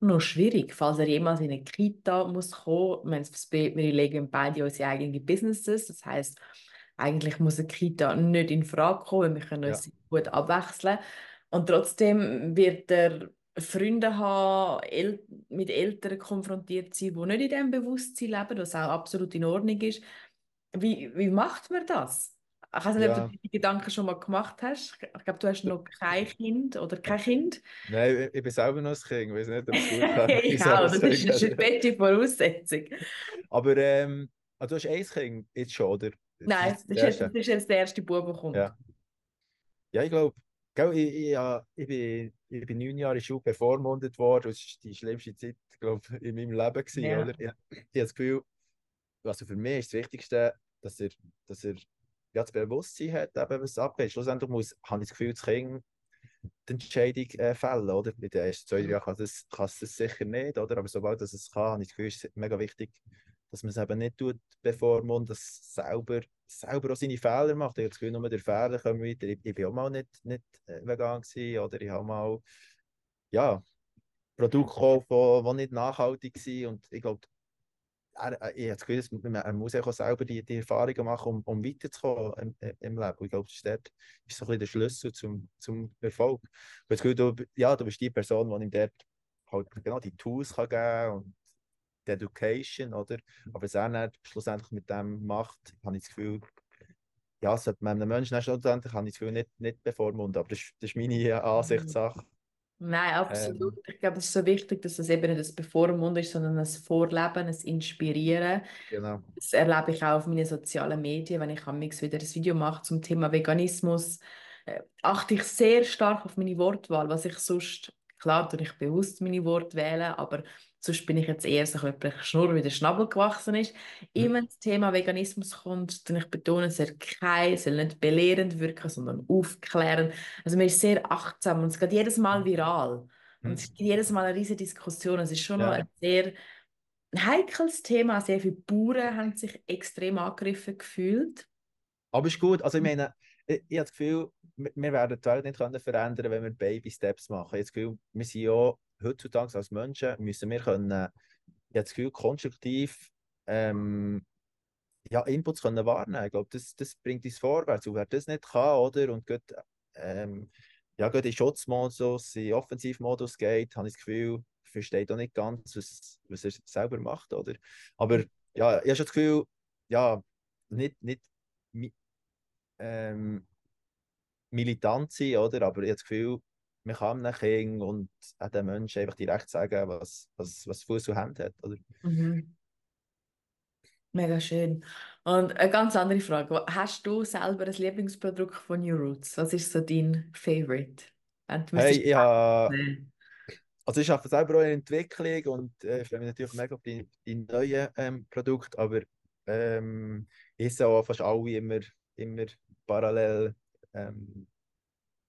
noch schwierig, falls er jemals in eine Kita muss kommen. Wir, wir legen beide unsere eigenen Businesses, das heißt eigentlich muss eine Kita nicht in Frage kommen, wir können uns gut abwechseln. Und trotzdem wird er Freunde haben, El mit Eltern konfrontiert sein, die nicht in diesem Bewusstsein leben, was auch absolut in Ordnung ist. Wie, wie macht man das? Ich weiß nicht, ja. ob du die Gedanken schon mal gemacht hast. Ich glaube, du hast noch kein Kind oder kein Kind. Nein, ich bin selber noch ein Kind. Ich weiß nicht, ob es gut [laughs] kann. das ist, das ist eine beste Voraussetzung. Aber ähm, also du hast ein Kind jetzt schon, oder? Nein, das ist, jetzt, das ist jetzt der erste Bub, der kommt. Ja, ja ich glaube, ich, ich, ich, bin, ich bin neun Jahre in Schule bevormundet worden. Das war die schlimmste Zeit, glaube in meinem Leben. Gewesen, ja. oder? Ich, ich habe das Gefühl, also für mich ist das Wichtigste, dass er, dass er ja, das Bewusstsein hat, eben, was abgeht. Schlussendlich muss, habe ich das Gefühl, das Kind die Entscheidung äh, fällen. Oder? Bei den ersten zwei, drei Jahren kann es das, das sicher nicht. Oder? Aber sobald es kann, habe ich das Gefühl, ist es mega wichtig, dass man es eben nicht tut, bevor man das selber, selber auch seine Fehler macht. Ich habe das Gefühl, nur der Fehler kommen weiter. Ich, ich bin auch mal nicht, nicht äh, vegan gewesen, oder ich habe mal, ja, Produkte gekauft, die nicht nachhaltig waren und ich glaube, er, er, ich habe das Gefühl, er muss auch selber die, die Erfahrungen machen, um, um weiterzukommen im, im Leben. Ich glaube, das ist, dort, ist so ein bisschen der Schlüssel zum, zum Erfolg. Ich habe das Gefühl, du, ja, du bist die Person, die ihm dort halt genau die Tools kann geben und die Education, oder? Aber was er dann schlussendlich mit dem macht, habe ich das Gefühl, ja, sollte man einem Menschen schlussendlich, habe ich das Gefühl, nicht, nicht bevormunden. Aber das, das ist meine Ansichtssache. Nein, absolut. Ähm, ich glaube, es ist so wichtig, dass das eben nicht das Bevormunden ist, sondern ein Vorleben, ein Inspirieren. Genau. Das erlebe ich auch auf meinen sozialen Medien, wenn ich amix wieder ein Video mache zum Thema Veganismus. Äh, achte ich sehr stark auf meine Wortwahl, was ich sonst, klar, tue ich bewusst meine Worte wählen, aber sonst bin ich jetzt eher so ein Schnurr, wie der Schnabel gewachsen ist. Mhm. Immer das Thema Veganismus kommt, dann ich betone, es soll kein, soll nicht belehrend wirken, sondern aufklären. Also man ist sehr achtsam und es geht jedes Mal mhm. viral. Und es gibt jedes Mal eine riesige Diskussion. Es ist schon ja. noch ein sehr heikles Thema. Sehr viele Bauern haben sich extrem angegriffen gefühlt. Aber ist gut. Also ich meine, ich, ich habe das Gefühl, wir werden die Welt nicht können verändern wenn wir Baby-Steps machen. Ich habe das Gefühl, wir sind ja heutzutage als Menschen müssen wir können, ich habe das Gefühl, konstruktiv ähm, ja, Inputs können wahrnehmen. Ich glaube, das, das bringt uns vorwärts. Und wer das nicht kann, oder, und geht, ähm, ja, geht in Schutzmodus, in Offensivmodus geht, habe ich das Gefühl, versteht auch nicht ganz, was, was er selber macht, oder? Aber ja, ich habe schon das Gefühl, ja, nicht, nicht ähm, militant sein, oder? Aber ich habe das Gefühl, man kann einem Kind und auch den Menschen einfach direkt sagen, was, was, was Fuß und Hände hat. Oder? Mhm. Mega schön. Und eine ganz andere Frage. Hast du selber ein Lieblingsprodukt von New Roots? Was ist so dein Favorite? Hey, ja. Also ich arbeite selber auch in Entwicklung und äh, freue mich natürlich mega auf die, die neuen ähm, Produkte, aber ähm, ich sehe auch fast alle immer, immer parallel ähm,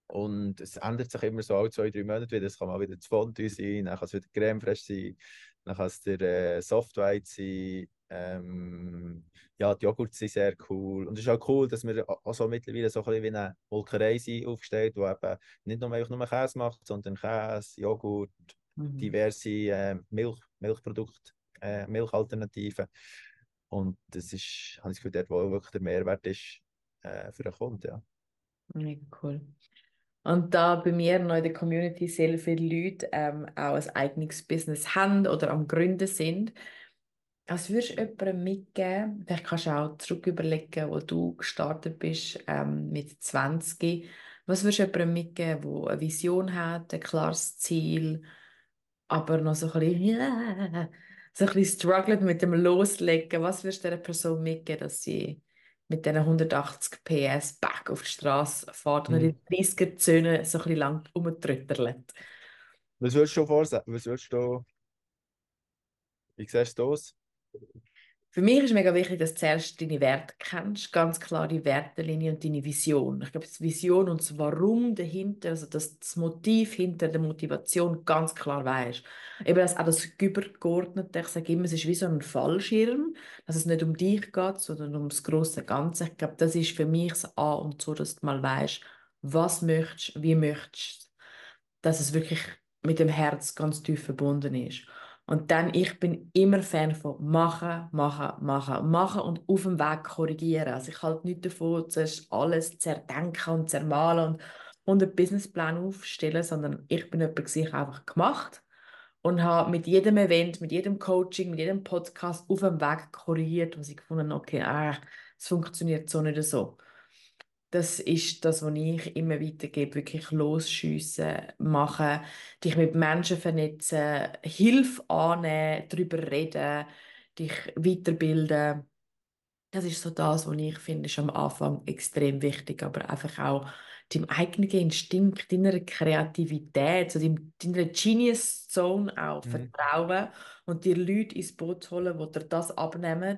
und es ändert sich immer so alle zwei, drei Monate wieder. Es kann mal wieder das Fondue sein, dann kann es wieder Creme fraiche sein, dann kann es der äh, Softwhite sein. Ähm, ja, die Joghurts sind sehr cool. Und es ist auch cool, dass wir also mittlerweile so ein bisschen wie eine Molkerei sind aufgestellt, die eben nicht nur, nur Käse macht, sondern Käse, Joghurt, mhm. diverse äh, Milch, Milchprodukte, äh, Milchalternativen. Und das ist, habe ich das Gefühl, dort, wo wirklich der Mehrwert ist äh, für Kunden. Ja. Mega cool. Und da bei mir noch in der Community sehr viele Leute ähm, auch ein eigenes Business haben oder am Gründen sind, was würdest du jemandem mitgeben? Vielleicht kannst du auch zurück überlegen, wo du gestartet bist ähm, mit 20. Was würdest du jemandem mitgeben, der eine Vision hat, ein klares Ziel, aber noch so ein bisschen, [laughs] so ein bisschen struggelt mit dem Loslegen? Was würdest du dieser Person mitgeben, dass sie mit diesen 180 PS back auf die Straße fährt und in die 30er-Zone so ein bisschen lang rumtrötterlet. Was würdest du vorsagen? Was würdest du... Wie siehst du das? Für mich ist mega wichtig, dass du zuerst deine Werte kennst, ganz klar die Wertelinie und deine Vision. Ich glaube, die Vision und das Warum dahinter, also das, das Motiv hinter der Motivation ganz klar weißt. Eben das, auch das übergeordnete, ich sage immer, es ist wie so ein Fallschirm, dass es nicht um dich geht, sondern um das große Ganze. Ich glaube, das ist für mich das A und so, dass du mal weißt, was möchtest, wie möchtest, dass es wirklich mit dem Herz ganz tief verbunden ist. Und dann, ich bin immer Fan von machen, machen, machen, machen und auf dem Weg korrigieren. Also ich halte nicht davon, zuerst alles zerdenken und zermalen und, und einen Businessplan aufstellen, sondern ich bin jemand, der einfach gemacht und habe mit jedem Event, mit jedem Coaching, mit jedem Podcast auf dem Weg korrigiert, was ich gefunden okay, ah, es funktioniert so nicht so das ist das, was ich immer weitergebe, wirklich losschiessen, machen, dich mit Menschen vernetzen, Hilfe annehmen, darüber reden, dich weiterbilden. Das ist so das, was ich finde, ist am Anfang extrem wichtig, aber einfach auch deinem eigenen Instinkt, deiner Kreativität, so deinem, deiner Genius Zone auch mhm. vertrauen und dir Leute ins Boot holen, die dir das abnehmen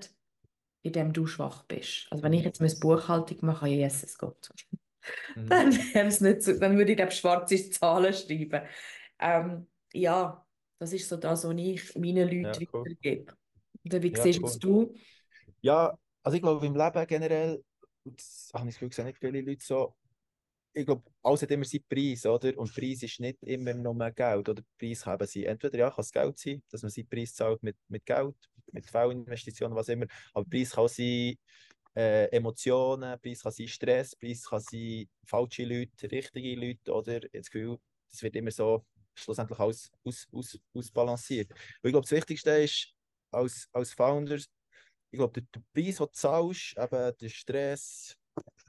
in dem du schwach bist. Also wenn ich jetzt meine Buchhaltung mache, ja, Jesus Gott, mhm. [laughs] dann, nicht so, dann würde ich da schwarze Zahlen schreiben. Ähm, ja, das ist so das, was ich meinen Leuten ja, cool. weitergebe. Oder wie Ja, siehst cool. du? Ja, also ich glaube, im Leben generell, das habe ich sehen nicht viele Leute so, ich glaube, alles hat immer seinen Preis, oder? Und Preis ist nicht immer nur Geld, oder? Preis kann eben sein, entweder ja, kann es Geld sein, dass man seinen Preis zahlt mit, mit Geld, mit Fehlinvestitionen, was immer, aber Preis kann sein äh, Emotionen, Preis kann sein Stress, Preis kann sein falsche Leute, richtige Leute, oder? Das Gefühl, das wird immer so schlussendlich alles aus, aus, ausbalanciert. Und ich glaube, das Wichtigste ist, als, als Founder, ich glaube, der, der Preis, den du zahlst, eben der Stress,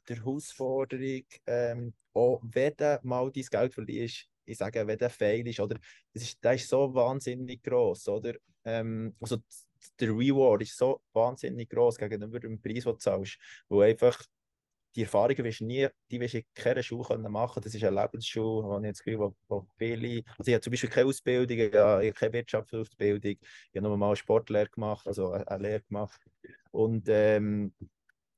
die Herausforderung, ähm, auch wenn du mal dein Geld verlierst, ich sage, wenn der Fail ist, oder, das ist, der ist so wahnsinnig gross, oder? Ähm, also der Reward ist so wahnsinnig gross gegenüber dem Preis, den du zahlst, wo einfach die Erfahrungen wirst du nie, die wirst du in keiner Schule können machen. Das ist eine Lebensschule, wo ich das Gefühl, wo, wo viele, also ich habe zum Beispiel keine Ausbildung, ich habe keine Wirtschaftsausbildung, ich habe nur mal eine Sportlehre gemacht, also eine, eine Lehre gemacht. Und ähm,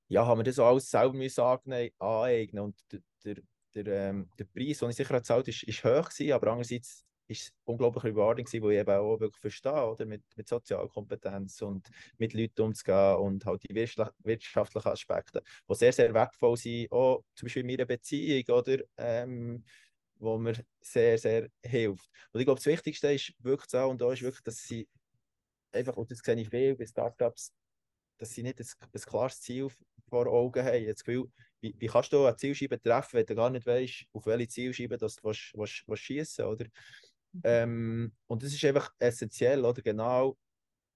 ja, haben wir das alles selber müssen aneignen und der, der, der, ähm, der Preis, den ich sicher gezahlt habe, ist, ist hoch gewesen, aber andererseits ist es unglaublich rewarding gewesen, weil ich eben auch wirklich verstehe, oder, mit, mit Sozialkompetenz und mit Leuten umzugehen und halt die wirtschaftlichen Aspekte, die sehr, sehr wertvoll sind, auch zum Beispiel in meiner Beziehung, oder, ähm, wo mir sehr, sehr hilft. Und ich glaube, das Wichtigste ist wirklich so, und da ist wirklich, dass sie einfach, und das sehe ich viel bei Startups, dass sie nicht ein, ein klares Ziel vor Augen haben. Das Gefühl, wie, wie kannst du eine Zielscheibe treffen, wenn du gar nicht weißt, auf welche Zielscheibe du willst, willst, willst schießen oder? Mhm. Ähm, und das ist einfach essentiell, oder? Genau,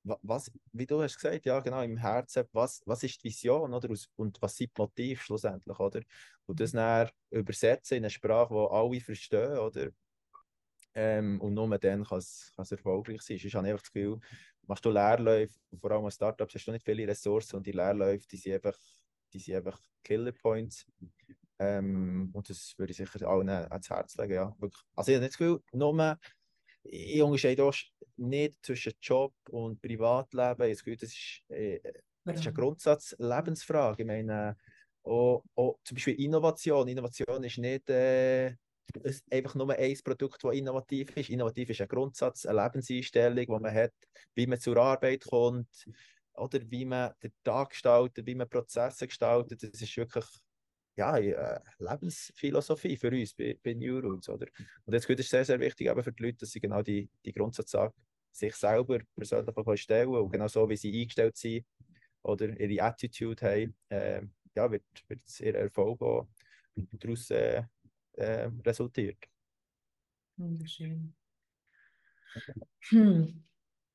was, wie du hast gesagt, ja, genau, im Herzen, was, was ist die Vision, oder? Und was sind die Motive schlussendlich, oder? Und das mhm. dann übersetzen in eine Sprache, die alle verstehen, oder? Ähm, und nur dann kann es erfolgreich sein. Ich habe einfach das Gefühl, machst du Leerläufe, vor allem als Startups hast du nicht viele Ressourcen und die Leerläufe, die sind einfach, die sind einfach Killer Points. Ähm, und das würde ich sicher allen ans Herz legen. Ja. Wirklich. Also ich habe nicht das Gefühl, nur, ich unterscheide auch nicht zwischen Job und Privatleben. Ich habe das ist, äh, das ist eine Grundsatz-Lebensfrage. Ich meine, auch, auch, zum Beispiel Innovation. Innovation ist nicht äh, einfach nur ein Produkt, das innovativ ist. Innovativ ist ein Grundsatz, eine Lebenseinstellung, die man hat, wie man zur Arbeit kommt oder wie man den Tag gestaltet, wie man Prozesse gestaltet. Das ist wirklich ja, eine Lebensphilosophie für uns bei, bei New Rules. Oder? Und jetzt ist es sehr, sehr wichtig eben für die Leute, dass sie genau die, die Grundsätze sich selber persönlich stellen und genau so, wie sie eingestellt sind oder ihre Attitude haben, äh, ja, wird, wird ihr Erfolg auch daraus äh, äh, resultiert. Wunderschön. Hm.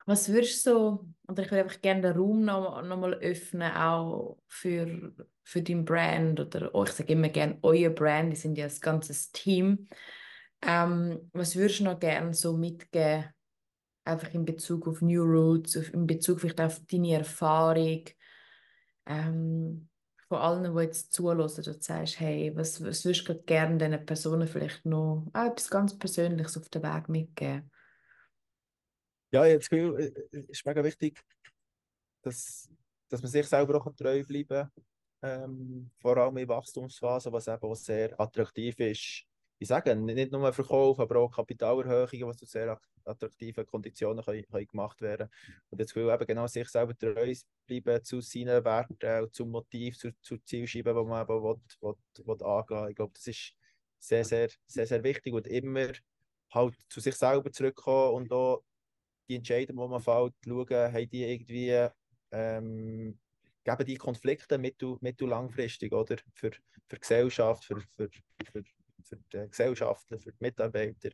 Was würdest du so, oder ich würde einfach gerne den Raum noch, noch mal öffnen, auch für, für dein Brand oder oh, ich sage immer gerne euer Brand, die sind ja ein ganzes Team. Ähm, was würdest du noch gerne so mitgeben, einfach in Bezug auf New Roots, in Bezug vielleicht auf deine Erfahrung, ähm, von allen, die jetzt zuhören und sagst, hey, was, was würdest du gerne diesen Personen vielleicht noch ah, etwas ganz Persönliches auf den Weg mitgeben? Ja, ich habe es ist mega wichtig, dass, dass man sich selber auch treu bleiben kann. Ähm, vor allem in Wachstumsphasen, was eben auch sehr attraktiv ist. Ich sage, nicht nur Verkauf, aber auch Kapitalerhöhungen, die zu sehr attraktiven Konditionen können, können gemacht werden Und jetzt will eben genau sich selber treu bleiben zu seinen Werten, zum Motiv, zu, zu Zielscheiben, die man eben will, will, will angehen Ich glaube, das ist sehr, sehr, sehr, sehr wichtig und immer halt zu sich selber zurückkommen und auch die Entscheidungen, die man fällt, schauen, haben die irgendwie ähm, geben die Konflikte mittel, mittel langfristig oder für, für die Gesellschaft, für, für, für, für die Gesellschaften, für die Mitarbeiter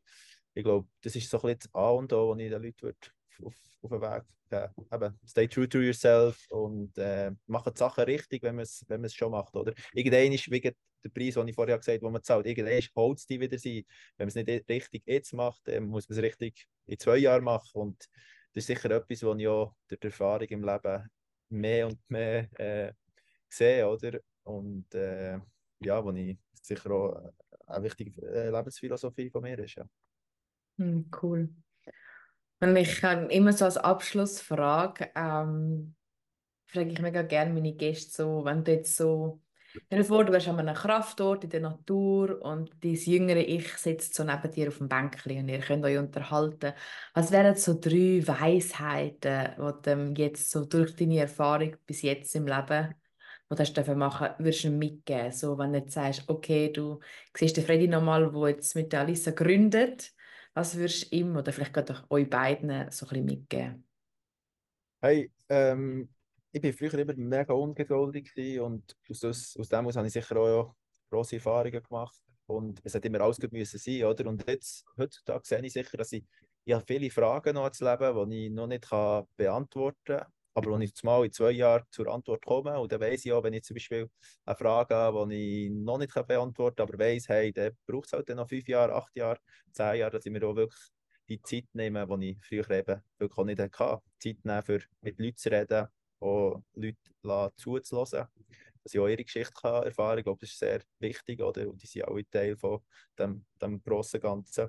ich glaube, das ist so ein bisschen das A und O, was ich den Leuten auf, auf den Weg geben Eben, stay true to yourself und äh, die Sachen richtig, wenn man es wenn schon macht. Oder? Irgendwann ist wegen der Preis, den ich vorher gesagt habe, den man zahlt, irgendwann holt es die wieder sein. Wenn man es nicht richtig jetzt macht, muss man es richtig in zwei Jahren machen. Und das ist sicher etwas, was ich auch durch die Erfahrung im Leben mehr und mehr äh, sehe. Oder? Und äh, ja, wo ich sicher auch eine wichtige äh, Lebensphilosophie von mir ist. Ja. Hm, cool. Und ich habe immer so als Abschlussfrage, ähm, frage ich mega gerne meine Gäste so, wenn du jetzt so Stell dir vor, du bist an einem Kraftort in der Natur und dein jüngere Ich sitzt so neben dir auf dem Bänkchen und ihr könnt euch unterhalten. Was wären so drei Weisheiten, die du jetzt so durch deine Erfahrung bis jetzt im Leben, was hast du machen würdest du mitgeben? So, wenn du jetzt sagst, okay, du siehst den Freddy nochmal, der jetzt mit der Alissa gründet, was würdest du ihm oder vielleicht gerade euch beiden so ein bisschen mitgeben? Hey, ähm, ich war früher immer mega ungeduldig und aus, das, aus dem habe ich sicher auch grosse Erfahrungen gemacht. Und es hat immer alles gut müssen sein, oder? Und jetzt, heutzutage sehe ich sicher, dass ich, ich habe viele Fragen noch zu Leben, die ich noch nicht kann beantworten kann. Aber wenn ich mal in zwei Jahren zur Antwort komme, und dann weiss ich auch, wenn ich zum Beispiel eine Frage habe, die ich noch nicht beantworten kann, aber weiss, hey, dann braucht es halt noch fünf Jahre, acht Jahre, zehn Jahre, dass ich mir auch wirklich die Zeit nehme, die ich früher eben wirklich auch nicht hatte. Zeit nehmen, für mit Leuten zu reden, auch Leute zuzulassen, dass ich auch ihre Geschichte kann erfahren kann. Ich glaube, das ist sehr wichtig, oder? Und die sind auch Teil von dem, dem grossen Ganzen.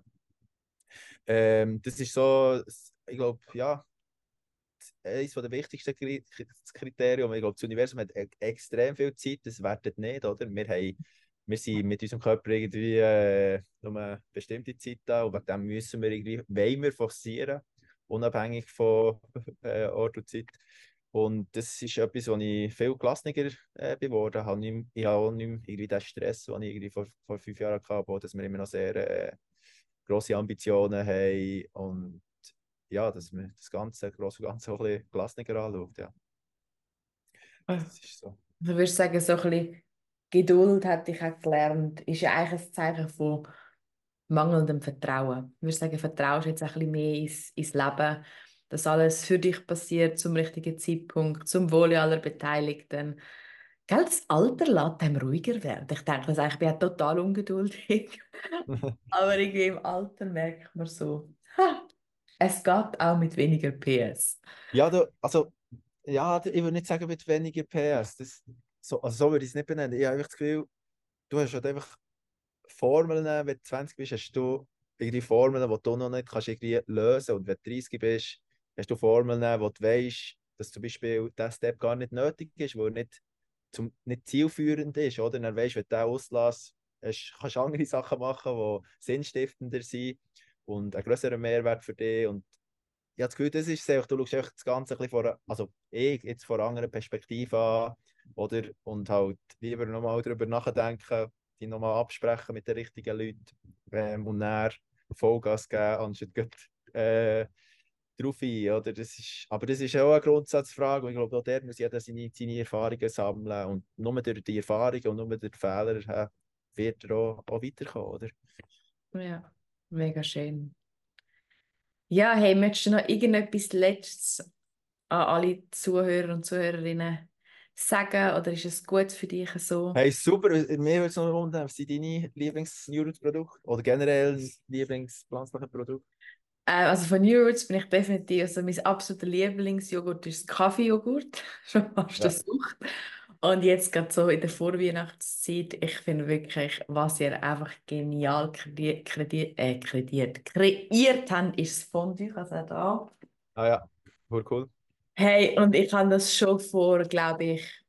Ähm, das ist so, ich glaube, ja, eines der wichtigsten Kriterien. Ich glaube, das Universum hat e-, extrem viel Zeit, das wertet nicht, oder? Wir, haben, wir sind mit unserem Körper irgendwie äh, nur eine bestimmte Zeit da und wegen dem müssen wir irgendwie, wollen wir forcieren, unabhängig von [laughs] äh, Ort und Zeit. Und das ist etwas, was ich viel gelassener äh, geworden habe. Ich habe auch nicht mehr irgendwie den Stress, den ich irgendwie vor, vor fünf Jahren hatte, dass wir immer noch sehr äh, grosse Ambitionen haben und ja, dass man das Ganze, große Ganze [laughs] auch ein bisschen gelassener anschaut. Ja. Ah. Das ist so. Du würdest sagen, so ein bisschen Geduld hat ich auch gelernt, ist ja eigentlich ein Zeichen von mangelndem Vertrauen. Ich würde sagen, vertraust jetzt ein bisschen mehr ins, ins Leben dass alles für dich passiert zum richtigen Zeitpunkt, zum Wohle aller Beteiligten. Gell, das Alter lässt einem ruhiger werden. Ich denke, dass ich bin ja total ungeduldig. [laughs] Aber irgendwie im Alter merkt man so, ha, es geht auch mit weniger PS. Ja, du, also, ja, ich würde nicht sagen mit weniger PS. Das, so, also so würde ich es nicht benennen. Ich habe das Gefühl, du hast halt einfach Formeln, wenn du 20 bist, hast du irgendwie Formeln, die du noch nicht kannst irgendwie lösen kannst. Und wenn du 30 bist, hast du Formeln, wo du weißt, dass zum Beispiel dieser Step gar nicht nötig ist, er nicht, zum, nicht zielführend ist. Oder? Dann weißt du, wenn du den auslässt, kannst du andere [laughs] Sachen machen, die sinnstiftender sind und einen größeren Mehrwert für dich. Und ich habe das Gefühl, das ist es. Du schaust das Ganze ein bisschen vor, also ich jetzt von einer anderen Perspektive an. Oder? Und halt lieber nochmal darüber nachdenken, die nochmal absprechen mit den richtigen Leuten ähm, und dann Vollgas geben, anstatt äh, drauf ein. Oder? Das ist, aber das ist auch eine Grundsatzfrage und ich glaube, auch dort muss jeder seine, seine Erfahrungen sammeln und nur durch die Erfahrungen und nur durch die Fehler wird er auch, auch weiterkommen. Oder? Ja, mega schön. Ja, hey, möchtest du noch irgendetwas Letztes an alle Zuhörer und Zuhörerinnen sagen oder ist es gut für dich so? Hey, super. Mir würde es noch wundern, was sind deine Lieblings-Joghurt-Produkte oder generell Lieblingspflanzliche Produkte? Äh, also von New Roots bin ich definitiv, also mein absoluter Lieblingsjoghurt ist Kaffeejoghurt, [laughs] schon fast ja. Sucht. Und jetzt gerade so in der Vorweihnachtszeit, ich finde wirklich, was ihr einfach genial kredi kredi äh, krediert, kreiert habt, ist das Fondue, also da. Ah ja, voll cool. Hey, und ich habe das schon vor, glaube ich,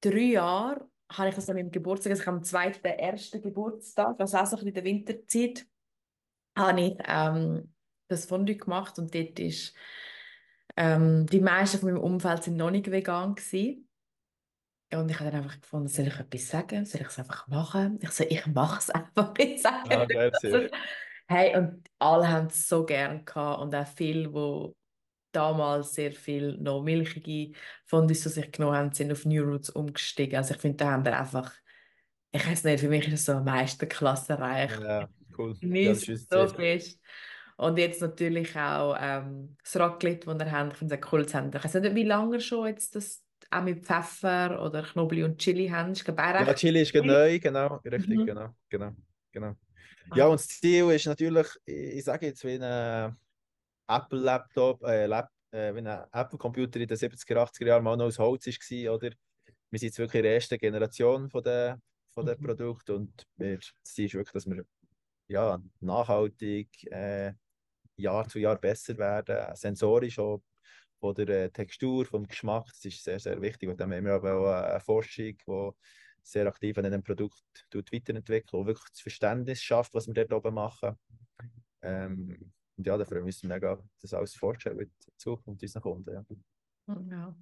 drei Jahren, habe ich das an meinem Geburtstag, also am zweiten, ersten Geburtstag, also auch so in der Winterzeit, habe ich ähm, das Fondue gemacht und dort ist ähm, die meisten von meinem Umfeld sind noch nicht vegan gewesen. Und ich habe dann einfach gefunden, soll ich etwas sagen? Soll ich es einfach machen? Ich so, ich mache es [laughs] einfach. Ich sage ah, nicht, Hey, und alle haben es so gern gehabt und auch viele, die damals sehr viel noch milchige Fondues zu sich genommen haben, sind auf New Roots umgestiegen. Also ich finde, da haben wir einfach, ich weiß nicht, für mich ist es so Meisterklasse erreicht. Ja, cool. Genießt ja, so fest. Und jetzt natürlich auch ähm, das Raclette, das wir haben. Ich finde es cool zu haben. Ich weiß nicht, wie lange schon jetzt das auch mit Pfeffer oder Knoblauch und Chili haben. Ich glaube, ja, Chili ist neu, genau. Richtig, mhm. genau, genau, genau. Ja, und das Ziel ist natürlich, ich sage jetzt, wie ein Apple-Laptop, äh, Lap, äh, wie ein Apple-Computer in den 70er, 80er Jahren mal noch aus Holz war, oder? Wir sind jetzt wirklich in der ersten Generation von der, von der mhm. Produkte und das Ziel ist wirklich, dass wir ja, nachhaltig äh, Jahr zu Jahr besser werden, sensorisch auch von der äh, Textur, vom Geschmack, das ist sehr, sehr wichtig. Und dann haben wir aber auch eine Forschung, die sehr aktiv an einem Produkt weiterentwickelt und wirklich das Verständnis schafft, was wir dort oben machen. Ähm, und ja, dafür müssen wir mega das alles vorstellen in Zukunft unseren Kunden. Ja. Ja.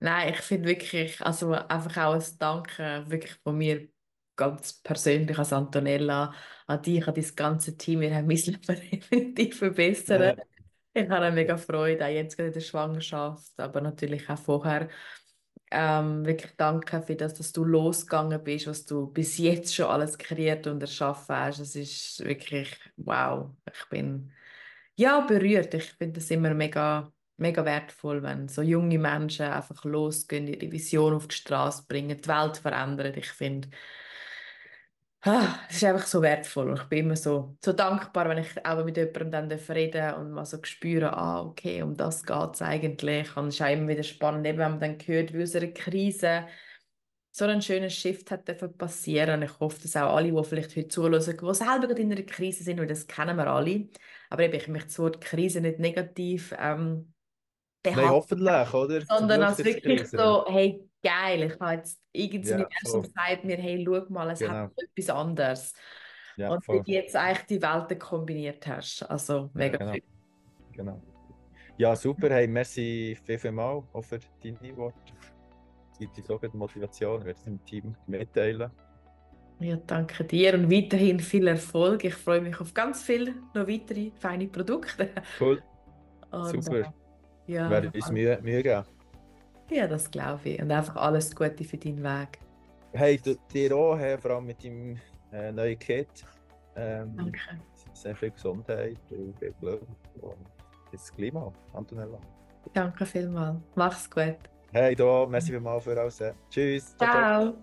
Nein, ich finde wirklich, also einfach auch ein Danke wirklich von mir ganz persönlich als Antonella an dich, an dein ganze Team. Wir haben mein Leben [laughs] definitiv verbessert. Ja. Ich habe eine mega Freude, auch jetzt gerade in der Schwangerschaft, aber natürlich auch vorher. Ähm, wirklich danke für das, dass du losgegangen bist, was du bis jetzt schon alles kreiert und erschaffen hast. Es ist wirklich wow. Ich bin ja berührt. Ich finde das immer mega, mega wertvoll, wenn so junge Menschen einfach losgehen, ihre Vision auf die Straße bringen, die Welt verändern. Ich finde, es ist einfach so wertvoll und ich bin immer so, so dankbar, wenn ich auch mit jemandem dann reden und mal so spüre, ah, okay, um das geht es eigentlich. Und es ist auch immer wieder spannend, eben, wenn man dann hört, wie aus einer Krise so ein schöner Shift hat passieren und ich hoffe, dass auch alle, die vielleicht heute zuhören, die selber gerade in einer Krise sind, weil das kennen wir alle, aber eben, ich möchte das Wort Krise nicht negativ ähm, Nein, hoffentlich, oder? Sondern als wirklich so, hey, geil, ich habe jetzt irgendein Ja, Universum gesagt mir, hey, schau mal, es Genau. hat etwas anderes. Ja, und voll. wie du jetzt eigentlich die Welten kombiniert hast. Also mega genau. cool. Genau. Ja, super. Hey, merci viel, viel mal auch für deine Worte. Gibt uns auch gute Motivation. Ich werde es dem Team mitteilen. Ja, danke dir und weiterhin viel Erfolg. Ich freue mich auf ganz viele noch weitere feine Produkte. Cool. [laughs] Und, Super. äh, ja, Wir werden uns Mühe, Mühe geben. Ja, das glaube ich. Und einfach alles Gute für deinen Weg. Hey, du, dir auch, hey, vor allem mit deinem äh, neuen Kit. Ähm, Danke. sehr viel Gesundheit und viel Glück. Und das Klima, Antonella. Danke vielmals. Mach's gut. Hey, da, merci vielmals für alles. Tschüss. Ciao.